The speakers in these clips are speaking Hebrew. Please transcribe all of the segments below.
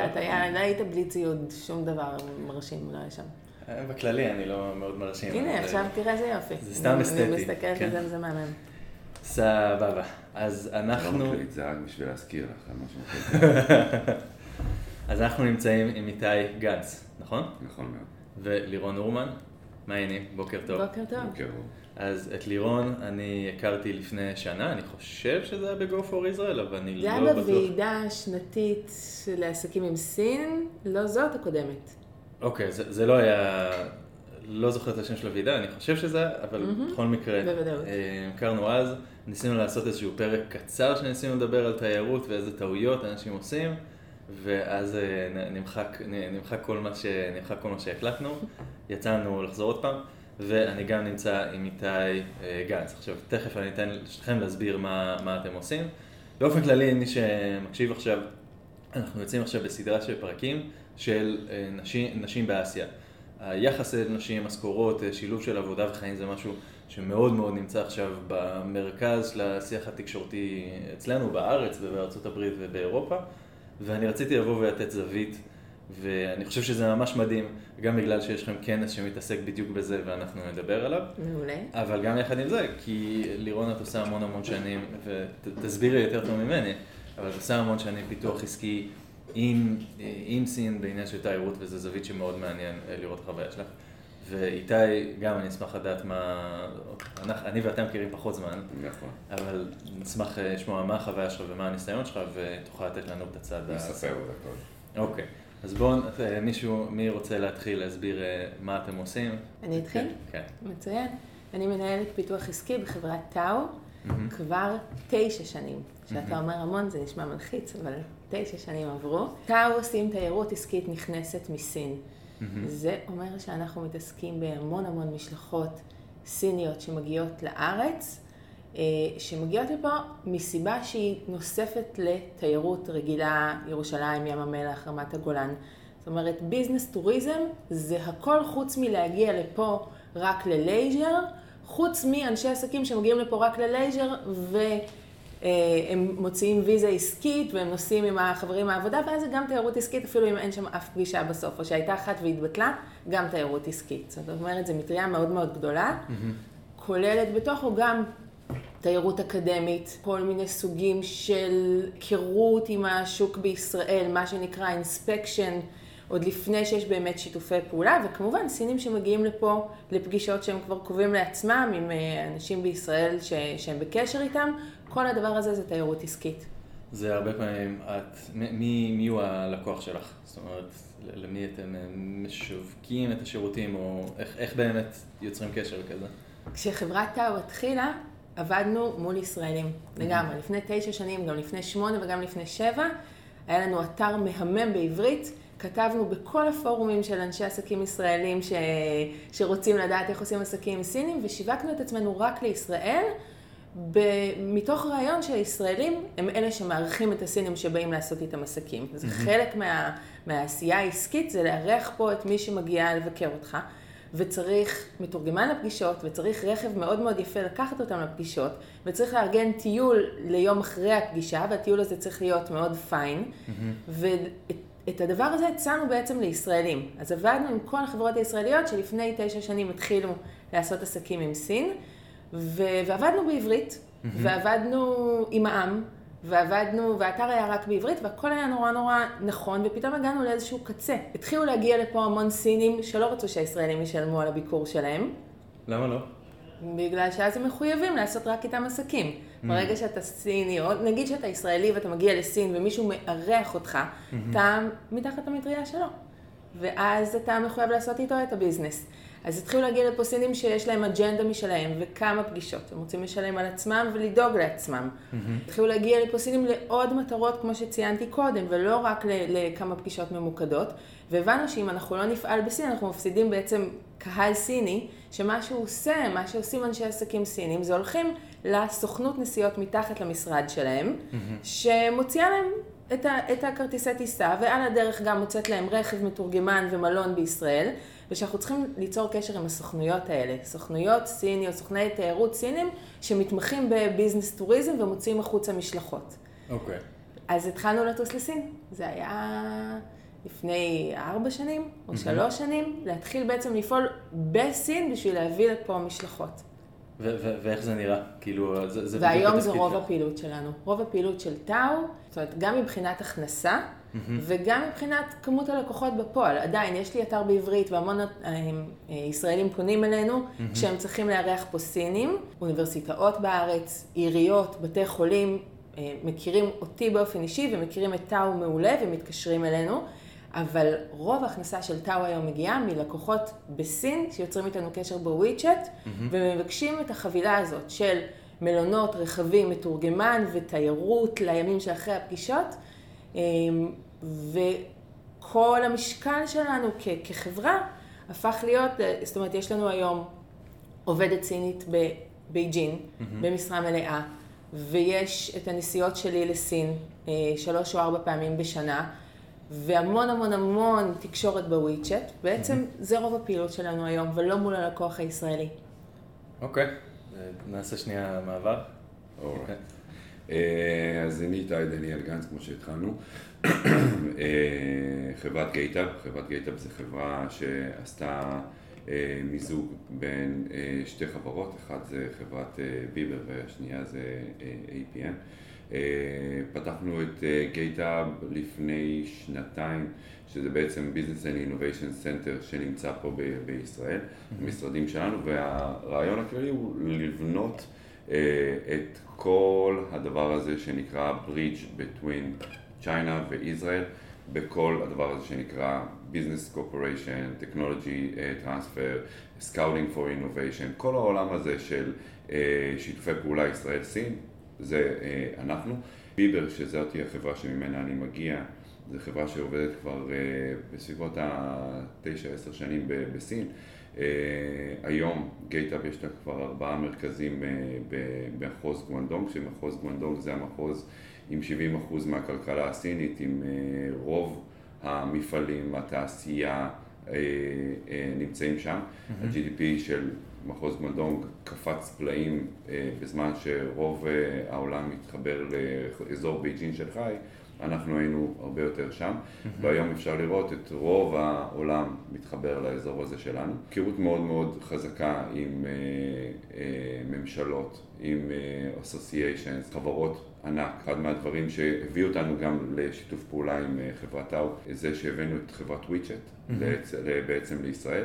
יודעת, היה, לא היית בלי ציוד, שום דבר מרשים לא היה שם. אה, בכללי אני לא מאוד מרשים. הנה, עכשיו תראה איזה יופי. זה סתם אסתטי, אני מסתכלת כן. על זה וזה מהמם. סבבה. אז לא אנחנו... מקליט, זה רק בשביל להזכיר לך על מה שמקליט. אז אנחנו נמצאים עם איתי גנץ, נכון? נכון מאוד. ולירון אורמן. מה העניינים? בוקר טוב. בוקר טוב. בוקר אור. אז את לירון אני הכרתי לפני שנה, אני חושב שזה היה ב-Go for Israel, אבל אני זה לא היה בטוח. בוועידה השנתית של עסקים עם סין, לא זאת הקודמת. אוקיי, זה, זה לא היה, לא זוכר את השם של הוועידה, אני חושב שזה היה, אבל מהמם. בכל מקרה, בוודאות. אה, הכרנו אז, ניסינו לעשות איזשהו פרק קצר שניסינו לדבר על תיירות ואיזה טעויות אנשים עושים, ואז אה, נמחק, נמחק, כל מה ש, נמחק כל מה שהקלטנו, יצאנו לחזור עוד פעם, ואני גם נמצא עם איתי אה, גנץ. עכשיו, תכף אני אתן לשניכם להסביר מה, מה אתם עושים. באופן כללי, מי שמקשיב עכשיו, אנחנו יוצאים עכשיו בסדרה של פרקים של אה, נשים, נשים באסיה. היחס לנשים, משכורות, אה, שילוב של עבודה וחיים זה משהו שמאוד מאוד נמצא עכשיו במרכז של השיח התקשורתי אצלנו בארץ ובארצות הברית ובאירופה ואני רציתי לבוא ולתת זווית ואני חושב שזה ממש מדהים גם בגלל שיש לכם כנס שמתעסק בדיוק בזה ואנחנו נדבר עליו מעולה. אבל גם יחד עם זה, כי לירון את עושה המון המון שנים, ותסבירי יותר טוב ממני, אבל את עושה המון שנים פיתוח עסקי עם, עם סין בעניין של תיירות, וזו זווית שמאוד מעניין אה, לראות את החוויה שלך. ואיתי, גם אני אשמח לדעת מה, אנחנו, אני ואתם מכירים פחות זמן, נכון. אבל נשמח אה, לשמוע מה החוויה שלך ומה הניסיון שלך, ותוכל לתת לנו את הצד ה... נספר עוד הכל. אוקיי, אז בואו, אה, מישהו, מי רוצה להתחיל להסביר אה, מה אתם עושים? אני אתחיל? כן. מצוין. אני מנהלת פיתוח עסקי בחברת טאו מהמם. כבר תשע שנים. כשאתה אומר המון זה נשמע מלחיץ, אבל תשע שנים עברו. טאו עושים תיירות עסקית נכנסת מסין. מהמם. זה אומר שאנחנו מתעסקים בהמון המון משלחות סיניות שמגיעות לארץ, שמגיעות לפה מסיבה שהיא נוספת לתיירות רגילה, ירושלים, ים המלח, רמת הגולן. זאת אומרת, business tourism זה הכל חוץ מלהגיע לפה רק ל leisure, חוץ מאנשי עסקים שמגיעים לפה רק ל leisure והם מוציאים ויזה עסקית והם נוסעים עם החברים מהעבודה ואז זה גם תיירות עסקית אפילו אם אין שם אף פגישה בסוף או שהייתה אחת והתבטלה, גם תיירות עסקית. זאת אומרת, זו מטריה מאוד מאוד גדולה, כוללת בתוכו גם תיירות אקדמית, כל מיני סוגים של היכרות עם השוק בישראל, מה שנקרא inspection, עוד לפני שיש באמת שיתופי פעולה, וכמובן סינים שמגיעים לפה לפגישות שהם כבר קובעים לעצמם עם אה, אנשים בישראל ש, שהם בקשר איתם, כל הדבר הזה זה תיירות עסקית. זה הרבה פעמים את, מי, מי הוא הלקוח שלך? זאת אומרת, למי אתם אה, משווקים את השירותים, או איך, איך באמת יוצרים קשר כזה? כשחברת טאו התחילה, עבדנו מול ישראלים, לגמרי. לפני תשע שנים, גם לפני שמונה וגם לפני שבע, היה לנו אתר מהמם בעברית. כתבנו בכל הפורומים של אנשי עסקים ישראלים ש... שרוצים לדעת איך עושים עסקים עם סינים, ושיווקנו את עצמנו רק לישראל, ב... מתוך רעיון שהישראלים הם אלה שמארחים את הסינים שבאים לעשות איתם עסקים. זה חלק מה... מהעשייה העסקית, זה לארח פה את מי שמגיע לבקר אותך. וצריך מתורגמן לפגישות, וצריך רכב מאוד מאוד יפה לקחת אותם לפגישות, וצריך לארגן טיול ליום אחרי הפגישה, והטיול הזה צריך להיות מאוד פיין. ואת את הדבר הזה הצענו בעצם לישראלים. אז עבדנו עם כל החברות הישראליות שלפני תשע שנים התחילו לעשות עסקים עם סין, ו- ועבדנו בעברית, ועבדנו עם העם, ועבדנו, והאתר היה רק בעברית, והכל היה נורא נורא נכון, ופתאום הגענו לאיזשהו קצה. התחילו להגיע לפה המון סינים שלא רצו שהישראלים ישלמו על הביקור שלהם, למה לא? בגלל שאז הם מחויבים לעשות רק איתם עסקים. ברגע שאתה סיני, או נגיד שאתה ישראלי ואתה מגיע לסין ומישהו מארח אותך, אתה מתחת המטריה שלו. ואז אתה מחויב לעשות איתו את הביזנס. אז התחילו להגיע לפה סינים שיש להם אג'נדה משלהם וכמה פגישות. הם רוצים לשלם על עצמם ולדאוג לעצמם. התחילו להגיע לפה סינים לעוד מטרות, כמו שציינתי קודם, ולא רק לכמה פגישות ממוקדות. והבנו שאם אנחנו לא נפעל בסין, אנחנו מפסידים בעצם קהל סיני, שמה שהוא עושה, מה שעושים אנשי עסקים סינים, זה הולכים לסוכנות נסיעות מתחת למשרד שלהם, שמוציאה להם את, ה, את הכרטיסי טיסה, ועל הדרך גם מוצאת להם רכב מתורגמן ומלון בישראל, ושאנחנו צריכים ליצור קשר עם הסוכנויות האלה, סוכנויות סיניות, סוכני תיירות סינים, שמתמחים בביזנס טוריזם ומוציאים החוצה משלחות. אוקיי. אז התחלנו לטוס לסין. זה היה לפני ארבע שנים או שלוש שנים, להתחיל בעצם לפעול בסין בשביל להביא לפה משלחות. ו- ו- ואיך זה נראה? כאילו, זה, זה והיום זה רוב שלך. הפעילות שלנו. רוב הפעילות של טאו, זאת אומרת, גם מבחינת הכנסה, וגם מבחינת כמות הלקוחות בפועל. עדיין, יש לי אתר בעברית והמון אה, ישראלים פונים אלינו, כשהם צריכים לארח פה סינים, אוניברסיטאות בארץ, עיריות, בתי חולים, אה, מכירים אותי באופן אישי ומכירים את טאו מעולה ומתקשרים אלינו. אבל רוב ההכנסה של טאו היום מגיעה מלקוחות בסין, שיוצרים איתנו קשר בוויצ'אט, ומבקשים את החבילה הזאת של מלונות, רכבים, מתורגמן ותיירות לימים שאחרי הפגישות. וכל המשקל שלנו כ- כחברה הפך להיות, אה, זאת אומרת, יש לנו היום עובדת סינית בבייג'ין, במשרה מלאה, ויש את הנסיעות שלי לסין אה, שלוש או ארבע פעמים בשנה, והמון המון המון תקשורת בוויצ'אט. בעצם זה רוב הפעילות שלנו היום, ולא מול הלקוח הישראלי. אוקיי, אה, נעשה שנייה מעבר. אוקיי. אוקיי. אה, אז אני איתי דניאל גנץ, כמו שהתחלנו. אה, חברת גייטאב, חברת גייטאב זו חברה שעשתה אה, מיזוג בין אה, שתי חברות, אחת זה חברת ביבר והשנייה זה APM. פתחנו את גייטאב לפני שנתיים, שזה בעצם Business and Innovation Center שנמצא פה ב- בישראל, המשרדים שלנו, והרעיון הכללי הוא לבנות את כל הדבר הזה שנקרא Bridge between China וישראל, בכל הדבר הזה שנקרא Business Cooperation, Technology אה, Transfer, Scouting for Innovation, כל העולם הזה של אה, שיתופי פעולה ישראל-סין, זה אה, אנחנו. ביבר, שזאתי החברה שממנה אני מגיע, זו חברה שעובדת כבר אה, בסביבות ה-9-10 שנים בסין. אה, היום גייטאב יש לה כבר ארבעה מרכזים אה, במחוז גואנדונג, שמחוז גואנדונג זה המחוז עם 70% מהכלכלה הסינית, עם אה, רוב המפעלים, התעשייה אה, אה, נמצאים שם. ה-GDP של מחוז גואנדונג קפץ פלאים בזמן שרוב העולם התחבר לאזור בייג'ין שנגחאי, אנחנו היינו הרבה יותר שם, והיום אפשר לראות את רוב העולם מתחבר לאזור הזה שלנו. היכרות מאוד מאוד חזקה עם ממשלות, עם אסוסיישנס, חברות ענק. אחד מהדברים שהביא אותנו גם לשיתוף פעולה עם אה, חברת טאו, זה שהבאנו את חברת וויצ'ט בעצם לישראל.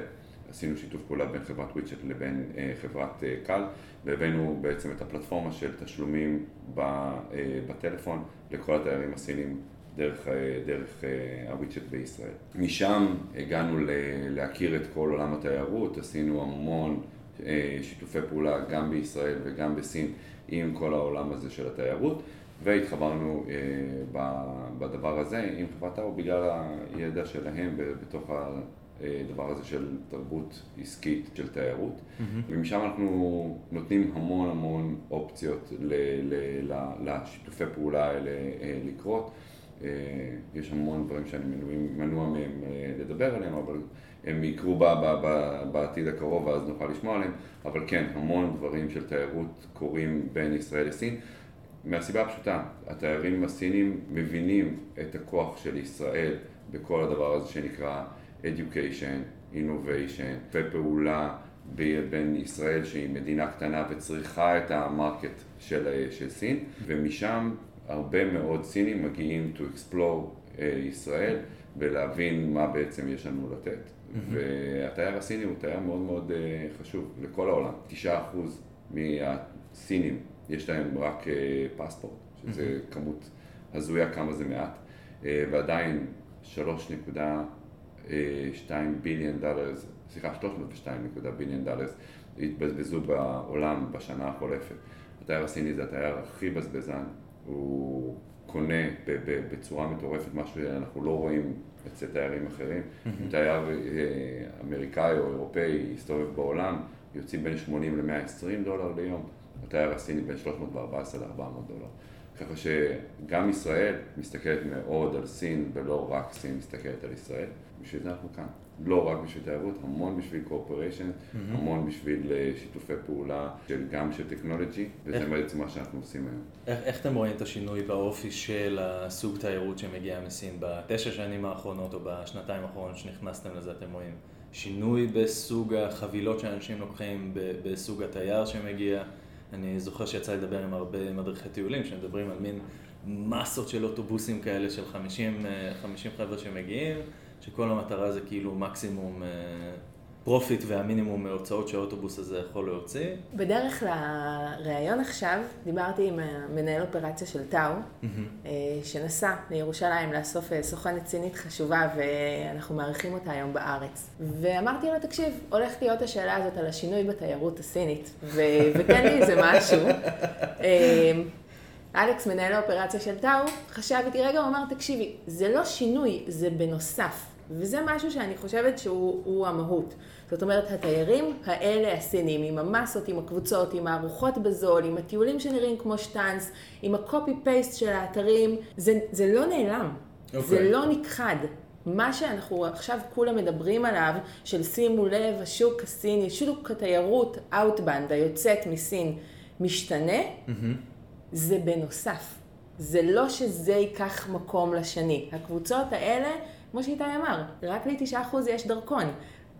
עשינו שיתוף פעולה בין חברת וויצ'ט לבין אה, חברת אה, קל, והבאנו בעצם את הפלטפורמה של תשלומים ב, אה, בטלפון לכל התיירים הסינים דרך, דרך הוויצ'ט בישראל. משם הגענו ל, להכיר את כל עולם התיירות, עשינו המון שיתופי פעולה גם בישראל וגם בסין עם כל העולם הזה של התיירות. והתחברנו אה, בדבר הזה עם חברת טאו בגלל הידע שלהם בתוך הדבר הזה של תרבות עסקית של תיירות. ומשם אנחנו נותנים המון המון אופציות לשיתופי פעולה האלה אה, לקרות. אה, יש המון דברים שאני מנוע, מנוע מהם אה, לדבר עליהם, אבל הם יקרו בעתיד הקרוב ואז נוכל לשמוע עליהם. אבל כן, המון דברים של תיירות קורים בין ישראל לסין. מהסיבה הפשוטה, התיירים הסינים מבינים את הכוח של ישראל בכל הדבר הזה שנקרא education, innovation, ופעולה בין ישראל שהיא מדינה קטנה וצריכה את המרקט של, של סין, ומשם הרבה מאוד סינים מגיעים to explore אה, ישראל ולהבין מה בעצם יש לנו לתת. והתייר הסיני הוא תייר מאוד מאוד אה, חשוב לכל העולם. 9% מהסינים יש להם רק אה, פספורט, שזה כמות הזויה כמה זה מעט, אה, ועדיין 3.2 ביליון דולרס, סליחה, 302 ביליון דולרס התבזבזו בעולם בשנה החולפת. התייר הסיני זה התייר הכי בזבזן, הוא קונה בצורה מטורפת, מה שאנחנו לא רואים אצל תיירים אחרים. אם תייר אה, אמריקאי או אירופאי יסתובב בעולם, יוצאים בין 80 ל-120 דולר ליום, התייר הסיני בין 314 ל-400 דולר. ככה שגם ישראל מסתכלת מאוד על סין, ולא רק סין מסתכלת על ישראל, בשביל זה אנחנו כאן. לא רק בשביל תיירות, המון בשביל קורפוריישן, Mm-hmm. המון בשביל אה, שיתופי פעולה, של, גם של טכנולוגי, וזה איך- בעצם מה שאנחנו עושים היום. איך, איך אתם רואים את השינוי באופי של הסוג תיירות שמגיע מסין בתשע שנים האחרונות או בשנתיים האחרונות שנכנסתם לזה, אתם רואים שינוי בסוג החבילות שאנשים לוקחים, בסוג התייר שמגיע? אני זוכר שיצא לדבר עם הרבה מדריכי טיולים שמדברים על מין מסות של אוטובוסים כאלה של 50, אה, 50 חבר'ה שמגיעים, שכל המטרה זה כאילו מקסימום אה, profit והמינימום מהוצאות שהאוטובוס הזה יכול להוציא. בדרך לראיון עכשיו, דיברתי עם מנהל אופרציה של טאו, אה, שנסע לירושלים לאסוף אה, סוכנת סינית חשובה, ואנחנו מארחים אותה היום בארץ. ואמרתי לו, תקשיב, הולכת להיות השאלה הזאת על השינוי בתיירות הסינית, ותן לי איזה משהו. אה, אלכס, מנהל האופרציה של טאו, חשב איתי רגע, הוא אמר, תקשיבי, זה לא שינוי, זה בנוסף. וזה משהו שאני חושבת שהוא הוא המהות. זאת אומרת, התיירים האלה הסינים, עם המסות, עם הקבוצות, עם הארוחות בזול, עם הטיולים שנראים כמו שטאנס, עם הקופי פייסט של האתרים, זה, זה לא נעלם. אוקיי. זה לא נכחד. מה שאנחנו עכשיו כולם מדברים עליו, של שימו לב, השוק הסיני, שוק התיירות, Outbound, היוצאת מסין, משתנה, זה בנוסף. זה לא שזה ייקח מקום לשני. הקבוצות האלה, כמו שאיתי אמר, רק ל-9% יש דרכון.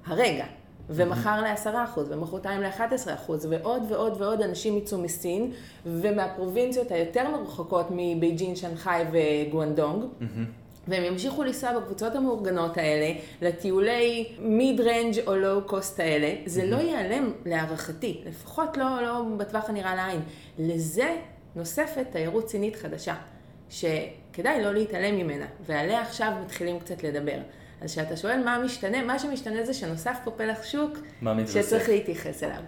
הרגע. ומחר ל-10% ומחרתיים ל-11% ועוד ועוד ועוד אנשים יצאו מסין ומהפרובינציות היותר מרוחקות מבייג'ין, שנגחאי וגואנדונג. והם ימשיכו לנסוע בקבוצות המאורגנות האלה, לטיולי מיד רנג' או לואו קוסט האלה, זה לא ייעלם להערכתי, לפחות לא, לא בטווח הנראה לעין. לזה נוספת תיירות סינית חדשה, שכדאי לא להתעלם ממנה, ועליה עכשיו מתחילים קצת לדבר. אז כשאתה שואל מה משתנה, מה שמשתנה זה שנוסף פה פלח שוק? שצריך להתייחס אליו.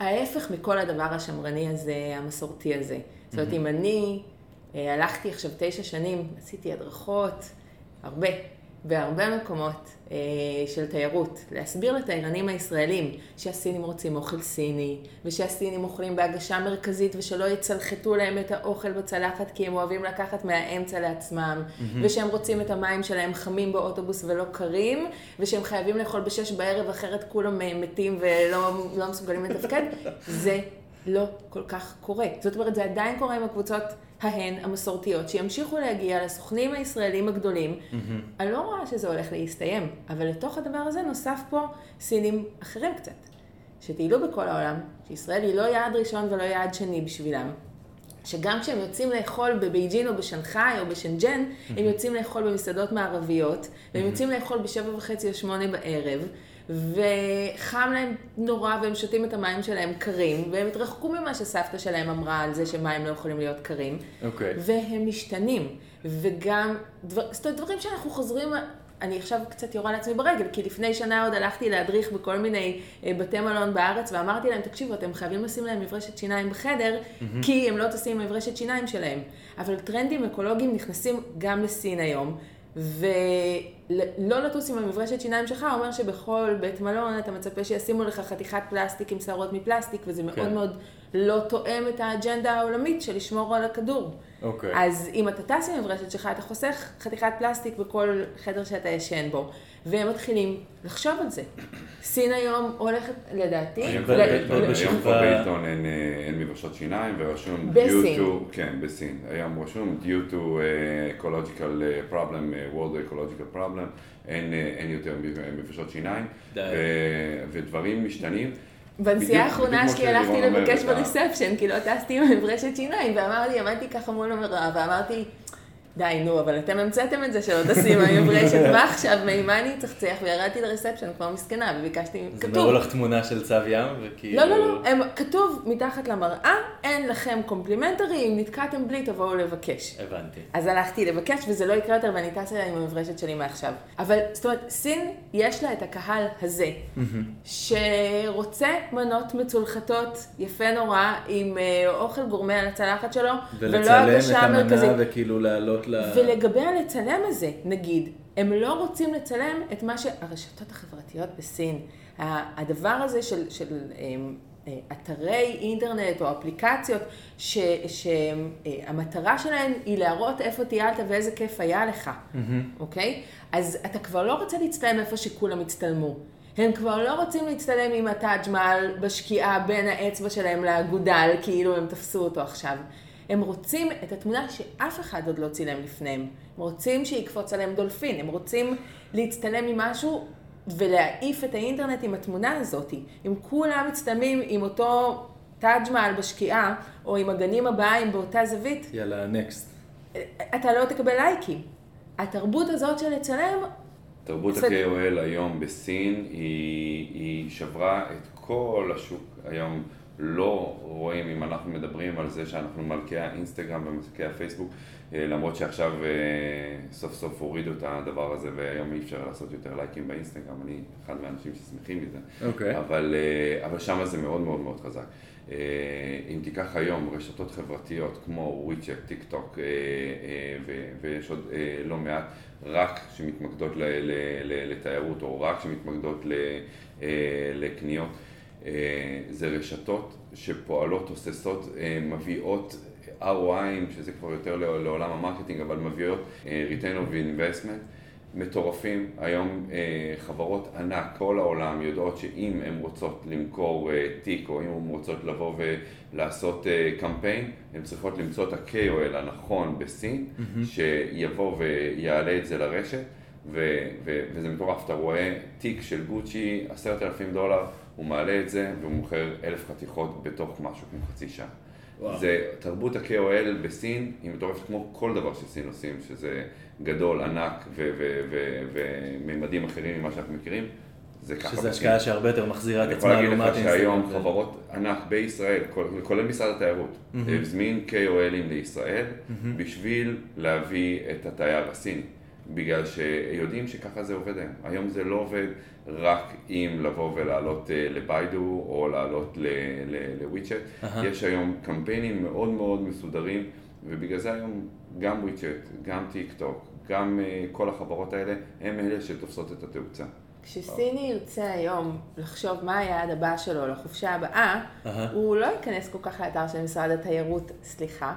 ההפך מכל הדבר השמרני הזה, המסורתי הזה. זאת אומרת, אם אני אה, הלכתי עכשיו תשע שנים, עשיתי הדרכות, הרבה, בהרבה מקומות אה, של תיירות, להסביר לתיירנים הישראלים שהסינים רוצים אוכל סיני, ושהסינים אוכלים בהגשה מרכזית ושלא יצלחתו להם את האוכל בצלחת כי הם אוהבים לקחת מהאמצע לעצמם, ושהם רוצים את המים שלהם חמים באוטובוס ולא קרים, ושהם חייבים לאכול בשש בערב אחרת כולם אה, מתים ולא לא מסוגלים לתפקד, זה לא כל כך קורה. זאת אומרת, זה עדיין קורה עם הקבוצות ההן המסורתיות, שימשיכו להגיע לסוכנים הישראלים הגדולים. אני לא רואה שזה הולך להסתיים, אבל לתוך הדבר הזה נוסף פה סינים אחרים קצת, שטיילו בכל העולם, שישראל היא לא יעד ראשון ולא יעד שני בשבילם. שגם כשהם יוצאים לאכול בבייג'ין או בשנגחאי או בשנג'ן, הם יוצאים לאכול במסעדות מערביות, והם יוצאים לאכול בשבע וחצי או שמונה בערב, וחם להם נורא והם שותים את המים שלהם קרים, והם התרחקו ממה שסבתא שלהם אמרה על זה שמים לא יכולים להיות קרים. אוקיי. והם משתנים. וגם, דבר, זאת אומרת, דברים שאנחנו חוזרים, אני עכשיו קצת יורה לעצמי ברגל, כי לפני שנה עוד הלכתי להדריך בכל מיני אה, בתי מלון בארץ, ואמרתי להם, תקשיבו, אתם חייבים לשים להם מברשת שיניים בחדר, כי הם לא טסים עם מברשת שיניים שלהם. אבל טרנדים אקולוגיים נכנסים גם לסין היום. ולא לטוס עם המברשת שיניים שלך אומר שבכל בית מלון אתה מצפה שישימו לך חתיכת פלסטיק עם שערות מפלסטיק, וזה מאוד כן. מאוד לא תואם את האג'נדה העולמית של לשמור על הכדור. אוקיי. אז אם אתה טס עם המברשת שלך, אתה חוסך חתיכת פלסטיק בכל חדר שאתה ישן בו, והם מתחילים לחשוב על זה. סין היום הולכת, לדעתי, היום כבר ל- באילטון- ב- היום בשכבה- כבר באילטון אין, אה, מברשות שיניים ורשום בסין. due to, כן, בסין, היום רשום due to uh, ecological uh, problem, world ecological problem, אין, אה, יותר מברשות שיניים, ודברים משתנים. בנסיעה האחרונה שלי הלכתי לבקש אומרת, ב reception, כי לא טסתי עם מברשת שיניים, ואמרתי, עמדתי ככה מול המראה, ואמרתי, די, נו, אבל אתם המצאתם את זה שלא טסים עם המברשת, מה עכשיו, ממה אני אצחצח? וירדתי ל reception כמו מסכנה, וביקשתי, כתוב, הראו לך תמונה של צו ים, וכאילו... לא, לא, לא, הם, כתוב מתחת למראה, אין לכם complimentary, אם נתקעתם בלי תבואו לבקש. הבנתי. אז הלכתי לבקש, וזה לא יקרה יותר, ואני טסה עם המברשת שלי מעכשיו. אבל, זאת אומרת, סין, יש לה את הקהל הזה, שרוצה מנות מצולחתות, יפה נורא, עם אה, אוכל גורמה על הצלחת שלו, ולא ולצלם את הגשה מרכזית. המנה וכאילו לעלות ל... ולגבי הלצלם הזה, נגיד, הם לא רוצים לצלם את מה שהרשתות החברתיות בסין, הדבר הזה של, של אמ, אתרי אינטרנט או אפליקציות שהמטרה שלהן היא להראות איפה טיילת ואיזה כיף היה לך, אוקיי? אז אתה כבר לא רוצה להצטלם איפה שכולם הצטלמו. הם כבר לא רוצים להצטלם עם הטאג' מעל בשקיעה בין האצבע שלהם לאגודל, כאילו הם תפסו אותו עכשיו. הם רוצים את התמונה שאף אחד עוד לא צילם לפניהם. הם רוצים שיקפוץ עליהם דולפין, הם רוצים להצטלם עם משהו ולהעיף את האינטרנט עם התמונה הזאת. אם כולם מצטלמים עם אותו טאג' מעל בשקיעה, או עם הגנים הבאים באותה זווית, יאללה, נקסט. אתה לא תקבל לייקים. התרבות הזאת של לצלם... תרבות ה-KOL היום בסין, היא, היא שברה את כל השוק היום. לא רואים אם אנחנו מדברים על זה שאנחנו מלכי האינסטגרם ומלכי הפייסבוק, אה, למרות שעכשיו אה, סוף סוף הורידו את הדבר הזה והיום אי אפשר לעשות יותר לייקים באינסטגרם, אני אחד מהאנשים ששמחים מזה, okay. אוקיי. אבל, אה, אבל שם זה מאוד מאוד מאוד חזק. אם תיקח היום רשתות חברתיות כמו וויצ'ט, טיק טוק ויש עוד לא מעט, רק שמתמקדות לתיירות או רק שמתמקדות לקניות, זה רשתות שפועלות, תוססות, מביאות ROI, שזה כבר יותר לעולם ה marketing, אבל מביאות uh, return of investment מטורפים. היום uh, חברות ענק, כל העולם, יודעות שאם הן רוצות למכור uh, תיק, או אם הן רוצות לבוא ולעשות uh, קמפיין, הן צריכות למצוא את ה-KOL הנכון בסין, mm-hmm. שיבוא ויעלה את זה לרשת. ו- ו- וזה מטורף, אתה רואה תיק של גוצ'י, עשרת אלפים דולר, הוא מעלה את זה והוא מוכר אלף חתיכות בתוך משהו כמו חצי שעה. זה תרבות ה-KOL בסין היא מטורפת כמו כל דבר שסין עושים, שזה גדול, ענק וממדים אחרים ממה שאנחנו מכירים. זה ככה. שזה השקעה שהרבה יותר מחזירה את עצמה לעומת אינסטגרם. אני יכול להגיד לך שהיום חברות ענק בישראל, כולל משרד התיירות, הזמין KOLים לישראל בשביל להביא את התייר הסיני. בגלל שיודעים שככה זה עובד היום. היום זה לא עובד רק אם לבוא ולעלות אה, לביידו או לעלות לוויצ'ט. יש היום קמפיינים מאוד מאוד מסודרים, ובגלל זה היום גם וויצ'ט, גם טיק טוק, גם אה, כל החברות האלה, הם אלה שתופסות את התאוצה. כשסיני ירצה היום לחשוב מה היעד הבא שלו לחופשה הבאה, הוא לא ייכנס כל כך לאתר של משרד התיירות, סליחה,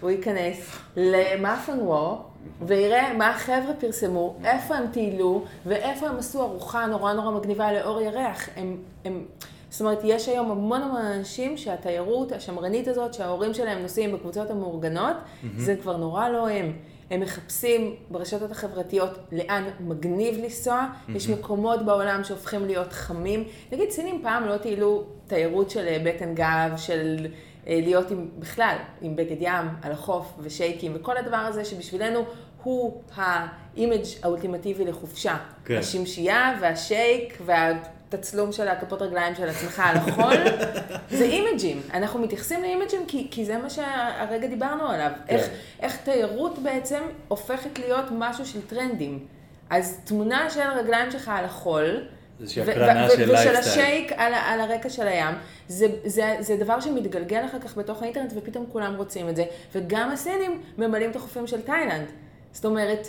הוא ייכנס למאפן וור ויראה מה החבר'ה פרסמו, איפה הם טיילו, ואיפה הם עשו ארוחה נורא נורא מגניבה לאור ירח. הם, הם, זאת אומרת, יש היום המון המון אנשים שהתיירות השמרנית הזאת, שההורים שלהם נוסעים בקבוצות המאורגנות, mm-hmm. זה כבר נורא לא הם. הם מחפשים ברשתות החברתיות לאן מגניב לנסוע, mm-hmm. יש מקומות בעולם שהופכים להיות חמים. נגיד, סינים פעם לא טיילו תיירות של בטן גב, של להיות עם, בכלל, עם בגד ים, על החוף ושייקים, וכל הדבר הזה שבשבילנו הוא ה image האולטימטיבי לחופשה. כן. השמשייה והשייק והתצלום של הכפות רגליים של עצמך על החול, זה image ים. אנחנו מתייחסים ל image ים כי, כי זה מה שהרגע דיברנו עליו. כן. איך, איך תיירות בעצם הופכת להיות משהו של טרנדים. אז תמונה של הרגליים שלך על החול, איזושהי הקרנה של לייפסטייל. ושל השייק על, על הרקע של הים. זה, זה, זה דבר שמתגלגל אחר כך בתוך האינטרנט, ופתאום כולם רוצים את זה. וגם הסינים ממלאים את החופים של תאילנד. זאת אומרת,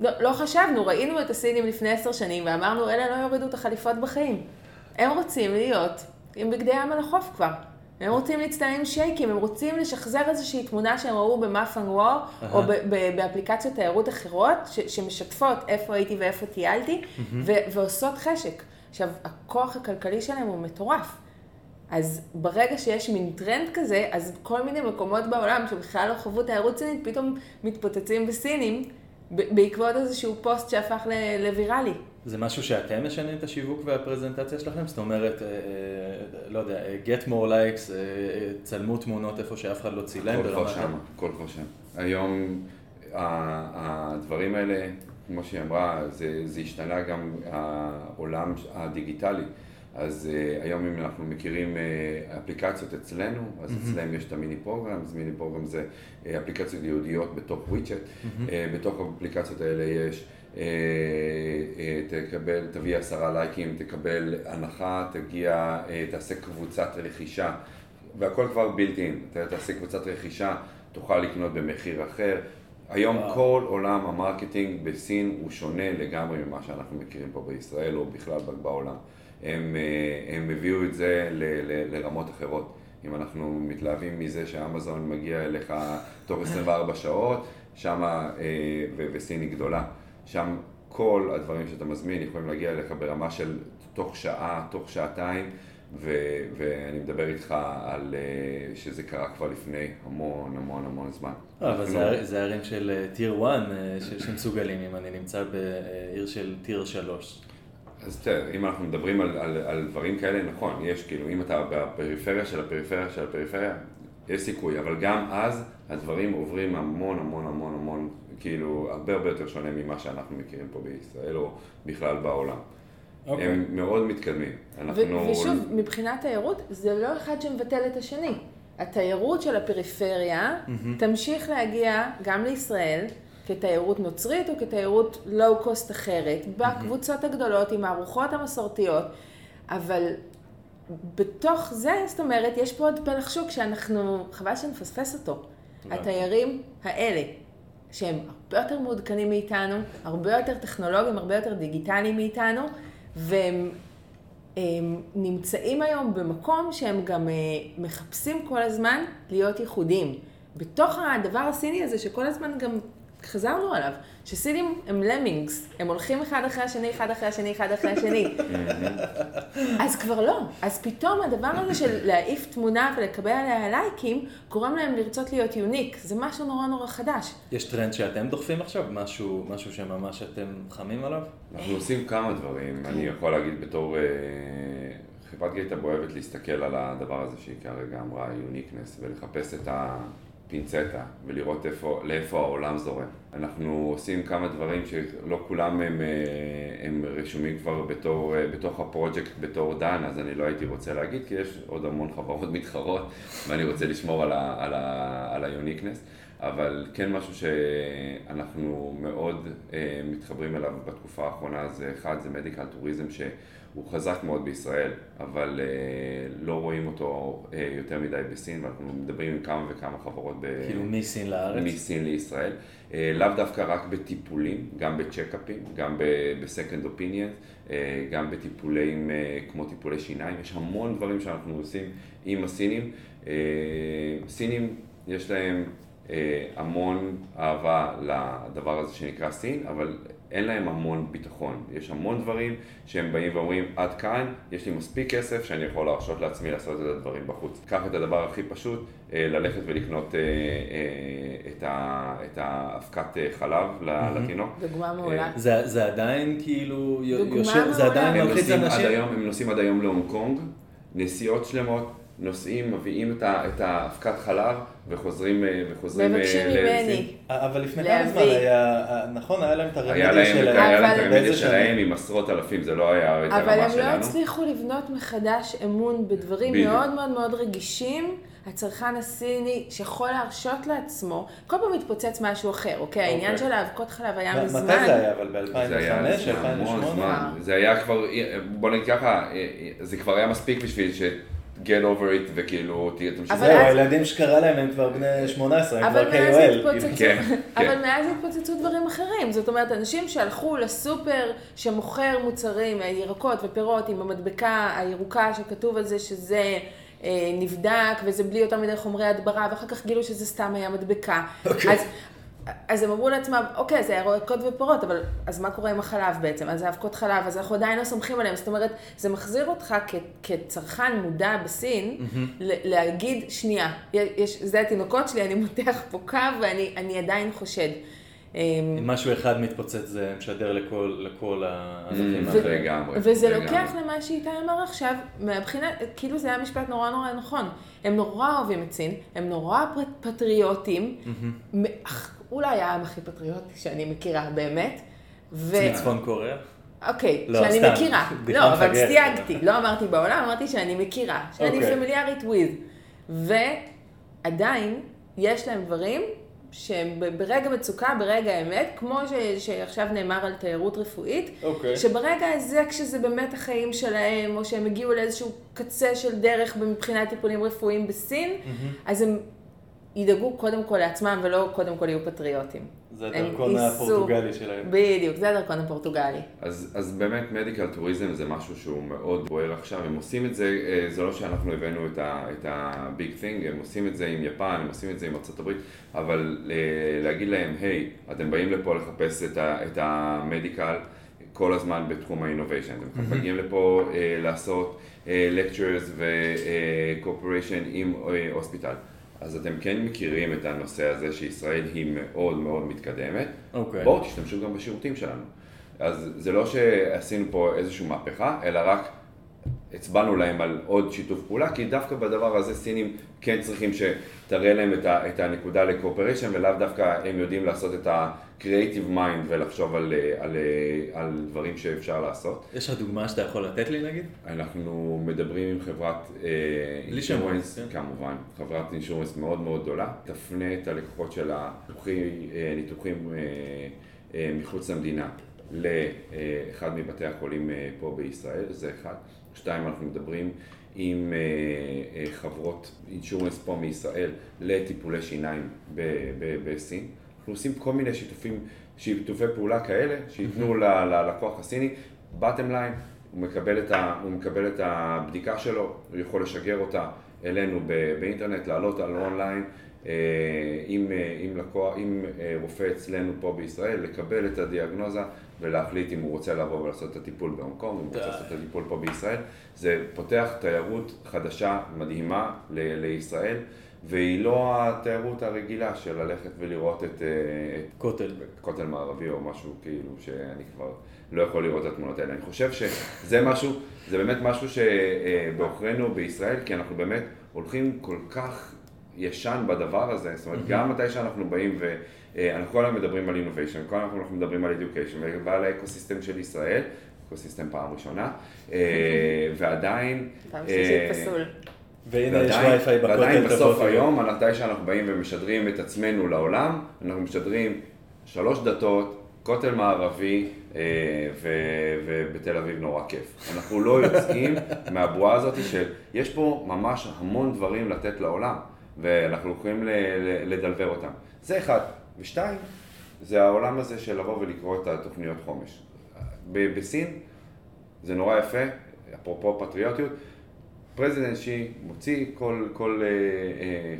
לא, לא חשבנו, ראינו את הסינים לפני עשר שנים, ואמרנו, אלה לא יורידו את החליפות בחיים. הם רוצים להיות עם בגדי ים על החוף כבר. הם רוצים להצטלם עם שייקים, הם רוצים לשחזר איזושהי תמונה שהם ראו במאפנגוו, uh-huh. או באפליקציות תיירות אחרות, ש- שמשתפות איפה הייתי ואיפה טיילתי, uh-huh. ו- ועושות חשק. עכשיו, הכוח הכלכלי שלהם הוא מטורף. אז ברגע שיש מין טרנד כזה, אז כל מיני מקומות בעולם שבכלל לא חוו תיירות סינית, פתאום מתפוצצים בסינים, בעקבות איזשהו פוסט שהפך לוויראלי. זה משהו שאתם משנים את השיווק והפרזנטציה שלכם? זאת אומרת, אה, אה, לא יודע, get more likes, אה, צלמו תמונות איפה שאף אחד לא צילם. הכל כבר שם, הכל כבר שם. היום הדברים האלה, כמו שהיא אמרה, זה, זה השתנה גם העולם הדיגיטלי. אז uh, היום אם אנחנו מכירים uh, אפליקציות אצלנו, אז mm-hmm. אצלם יש את המיני פרוגרם, אז מיני פרוגרם זה uh, אפליקציות ייעודיות בתוך וויצ'ט, mm-hmm. uh, בתוך האפליקציות האלה יש uh, uh, תקבל, תביא עשרה לייקים, תקבל הנחה, תגיע, אה, תעשה קבוצת רכישה, והכל כבר built in, תעשה קבוצת רכישה, תוכל לקנות במחיר אחר. היום wow. כל עולם ה marketing בסין הוא שונה לגמרי ממה שאנחנו מכירים פה בישראל או בכלל בעולם. הם, אה, הם הביאו את זה ל, ל, לרמות אחרות. אם אנחנו מתלהבים מזה שאמזון מגיע אליך תוך 24 שעות, שם, וסין היא גדולה, שם כל הדברים שאתה מזמין יכולים להגיע אליך ברמה של תוך שעה, תוך שעתיים. ו- ואני מדבר איתך על uh, שזה קרה כבר לפני המון המון המון זמן. אה, אבל זה, זה ערים של טיר uh, 1 uh, שמסוגלים, אם אני נמצא בעיר של טיר 3. אז תראה, אם אנחנו מדברים על, על, על דברים כאלה, נכון, יש כאילו, אם אתה בפריפריה של הפריפריה של הפריפריה, יש סיכוי, אבל גם אז הדברים עוברים המון המון המון המון, כאילו, הרבה הרבה יותר שונה ממה שאנחנו מכירים פה בישראל, או בכלל בעולם. Okay. אוקיי. הם מאוד מתקדמים. אנחנו... ושוב, מבחינת תיירות, זה לא אחד שמבטל את השני. התיירות של הפריפריה mm-hmm. תמשיך להגיע גם לישראל כתיירות נוצרית או כתיירות לואו-קוסט אחרת, mm-hmm. בקבוצות הגדולות עם הארוחות המסורתיות, אבל בתוך זה, זאת אומרת, יש פה עוד פלח שוק שאנחנו, חבל שנפספס אותו. התיירים האלה, שהם הרבה יותר מעודכנים מאיתנו, הרבה יותר טכנולוגיים, הרבה יותר דיגיטליים מאיתנו, והם נמצאים היום במקום שהם גם אה, מחפשים כל הזמן להיות ייחודיים. בתוך הדבר הסיני הזה שכל הזמן גם חזרנו עליו, שסינים הם למינגס, הם הולכים אחד אחרי השני, אחד אחרי השני, אחד אחרי השני. אז כבר לא. אז פתאום הדבר הזה של להעיף תמונה ולקבל עליה לייקים, גורם להם לרצות להיות unique. זה משהו נורא נורא חדש. יש טרנד שאתם דוחפים עכשיו? משהו, משהו שממש אתם חמים עליו? אנחנו עושים כמה דברים. אני יכול להגיד בתור... אה, חברת גייטאב אוהבת להסתכל על הדבר הזה שהיא כרגע אמרה, uniqueness, ולחפש את ה... פינצטה ולראות איפה, לאיפה העולם זורם. אנחנו עושים כמה דברים שלא כולם הם, אה, הם רשומים כבר בתור, אה, בתוך הפרויקט בתור דן, אז אני לא הייתי רוצה להגיד, כי יש עוד המון חברות מתחרות ואני רוצה לשמור על, ה, אבל כן משהו שאנחנו מאוד אה, מתחברים אליו בתקופה האחרונה, זה אחד, זה מדיקל טוריזם ש... הוא חזק מאוד בישראל, אבל uh, לא רואים אותו uh, יותר מדי בסין, ואנחנו מדברים עם כמה וכמה חברות ב... כאילו מסין לארץ? מסין לישראל. Uh, לאו דווקא רק בטיפולים, גם בצ'קאפים, גם בסקנד אופיניאן, uh, גם בטיפולים uh, כמו טיפולי שיניים, יש המון דברים שאנחנו עושים עם הסינים. Uh, סינים, יש להם המון אהבה לדבר הזה שנקרא סין, אבל אין להם המון ביטחון. יש המון דברים שהם באים ואומרים, עד כאן, יש לי מספיק כסף שאני יכול להרשות לעצמי לעשות את הדברים בחוץ. קח את הדבר הכי פשוט, אה, ללכת ולקנות אה, אה, את האבקת חלב לתינוק. דוגמה מעולה. זה עדיין כאילו, יושב, זה עדיין מלחיץ אנשים? הם נוסעים עד היום להונג קונג, נסיעות שלמות. נוסעים, מביאים את האבקת חלב וחוזרים, אה, וחוזרים אה, מבקשים ממני. אבל לפני כמה זמן היה, נכון, היה להם את הרמדיה שלהם. היה להם את הרמדיה שלהם עם עשרות אלפים, זה לא היה את הרמה שלנו. אבל הם לא הצליחו לבנות מחדש אמון בדברים מאוד מאוד מאוד רגישים. הצרכן הסיני שיכול להרשות לעצמו, כל פעם מתפוצץ משהו אחר, אוקיי? העניין אוקיי. של האבקות חלב היה מזמן. מתי זה היה? אבל ב-2005, 2008? זה היה כבר, בוא נגיד ככה, זה כבר היה מספיק בשביל ש... get over it, וכאילו, תמשיך. זהו, הילדים שקרה להם הם כבר בני 18, הם כבר KOL. כן, כן. אבל מאז התפוצצו דברים אחרים. זאת אומרת, אנשים שהלכו לסופר שמוכר מוצרים, ירקות ופירות עם המדבקה הירוקה שכתוב על זה שזה... אה, נבדק, וזה בלי יותר מדי חומרי הדברה, ואחר כך גילו שזה סתם היה מדבקה. Okay. אוקיי. אז אז הם אמרו לעצמם, אוקיי, זה ירקות ופירות, אבל אז מה קורה עם החלב בעצם? אז זה אבקות חלב, אז אנחנו עדיין לא סומכים עליהם. זאת אומרת, זה מחזיר אותך כ- כצרכן מודע בסין, mm-hmm. להגיד, שנייה, יש, זה התינוקות שלי, אני מותח פה קו ואני עדיין חושד. אמ, אם משהו אחד מתפוצץ זה משדר לכל, לכל הענפים האלה. לגמרי. וזה לוקח למה שאיתי אמר עכשיו, מהבחינה, כאילו זה היה משפט נורא נורא נכון. הם נורא אוהבים את סין, הם נורא פטריוטים, אולי העם הכי פטריוטי שאני מכירה באמת. ו... צפון קוריאה? אוקיי, לא, שאני סתם. מכירה. לא, אבל סייגתי, לא אמרתי בעולם, אמרתי שאני מכירה, שאני אוקיי. פמיליארית with. ועדיין, יש להם דברים שהם ברגע מצוקה, ברגע האמת, כמו ש, שעכשיו נאמר על תיירות רפואית, okay. אוקיי. שברגע הזה, כשזה באמת החיים שלהם, או שהם הגיעו לאיזשהו קצה של דרך מבחינת טיפולים רפואיים בסין, mm-hmm. אז הם ידאגו קודם כל לעצמם ולא קודם כל יהיו פטריוטים. זה הם הדרכון הפורטוגלי שלהם. בדיוק, זה הדרכון הפורטוגלי. אז, אז באמת מדיקל טוריזם זה משהו שהוא מאוד בוער עכשיו, הם עושים את זה, אה, זה לא שאנחנו הבאנו את הביג תינג, הם עושים את זה עם יפן, הם עושים את זה עם ארה"ב, אבל אה, להגיד להם, היי, אתם באים לפה לחפש את, ה- את המדיקל כל הזמן בתחום האינוביישן, אתם מגיעים לפה אה, לעשות לקצ'רס וקורפוריישן עם הוספיטל. אז אתם כן מכירים את הנושא הזה שישראל היא מאוד מאוד מתקדמת, אוקיי. בואו תשתמשו גם בשירותים שלנו. אז זה לא שעשינו פה איזושהי מהפכה, אלא רק הצבענו להם על עוד שיתוף פעולה, כי דווקא בדבר הזה סינים כן צריכים שתראה להם את, ה, את הנקודה לקואופריישן, ולאו דווקא הם יודעים לעשות את ה-creative mind ולחשוב על, על, על דברים שאפשר לעשות. יש לך דוגמה שאתה יכול לתת לי נגיד? אנחנו מדברים עם חברת אינשורנס, שמות, כן. כמובן, חברת אינשורנס מאוד מאוד גדולה, תפנה את הלקוחות שלה ניתוחים, אה, ניתוחים אה, אה, מחוץ למדינה לאחד מבתי החולים אה, פה בישראל, זה אחד. שתיים, אנחנו מדברים עם אה, אה, חברות אינשורנס פה מישראל לטיפולי שיניים בסין. אנחנו עושים כל מיני שיתופים, שיתופי פעולה כאלה, שייתנו ל- ללקוח הסיני, bottom line, הוא מקבל, את ה, הוא מקבל את הבדיקה שלו, הוא יכול לשגר אותה אלינו באינטרנט, לעלות על אונליין אה, עם, עם, לקוח, עם רופא אצלנו פה בישראל, לקבל את הדיאגנוזה ולהחליט אם הוא רוצה לבוא ולעשות את הטיפול בהונג קונג, אם הוא רוצה די. לעשות את הטיפול פה בישראל. זה פותח תיירות חדשה, מדהימה ל- לישראל, והיא לא התיירות הרגילה של ללכת ולראות את, אה, את כותל. כותל מערבי או משהו כאילו שאני כבר לא יכול לראות את התמונות האלה. אני חושב שזה משהו, זה באמת משהו שבעוכרינו בישראל, כי אנחנו באמת הולכים כל כך ישן בדבר הזה, זאת אומרת, גם מתי שאנחנו באים ואנחנו כל היום מדברים על innovation, כל היום אנחנו מדברים על education ועל האקוסיסטם של ישראל, אקוסיסטם פעם ראשונה, אה, ועדיין... פעם אה, שלישית פסול. והנה יש וי-פיי בכותל. ועדיין בסוף. היום, מתי שאנחנו באים ומשדרים את עצמנו לעולם, אנחנו משדרים שלוש דתות, כותל מערבי אה, ובתל אביב נורא כיף. אנחנו לא יוצאים מהבועה הזאת של, יש פה ממש המון דברים לתת לעולם, ואנחנו יכולים לדלבר אותם. זה אחד. ושתיים, זה העולם הזה של לבוא ולקרוא את התוכניות חומש. בסין זה נורא יפה, אפרופו פטריוטיות, President Xi מוציא כל, כל אה, אה,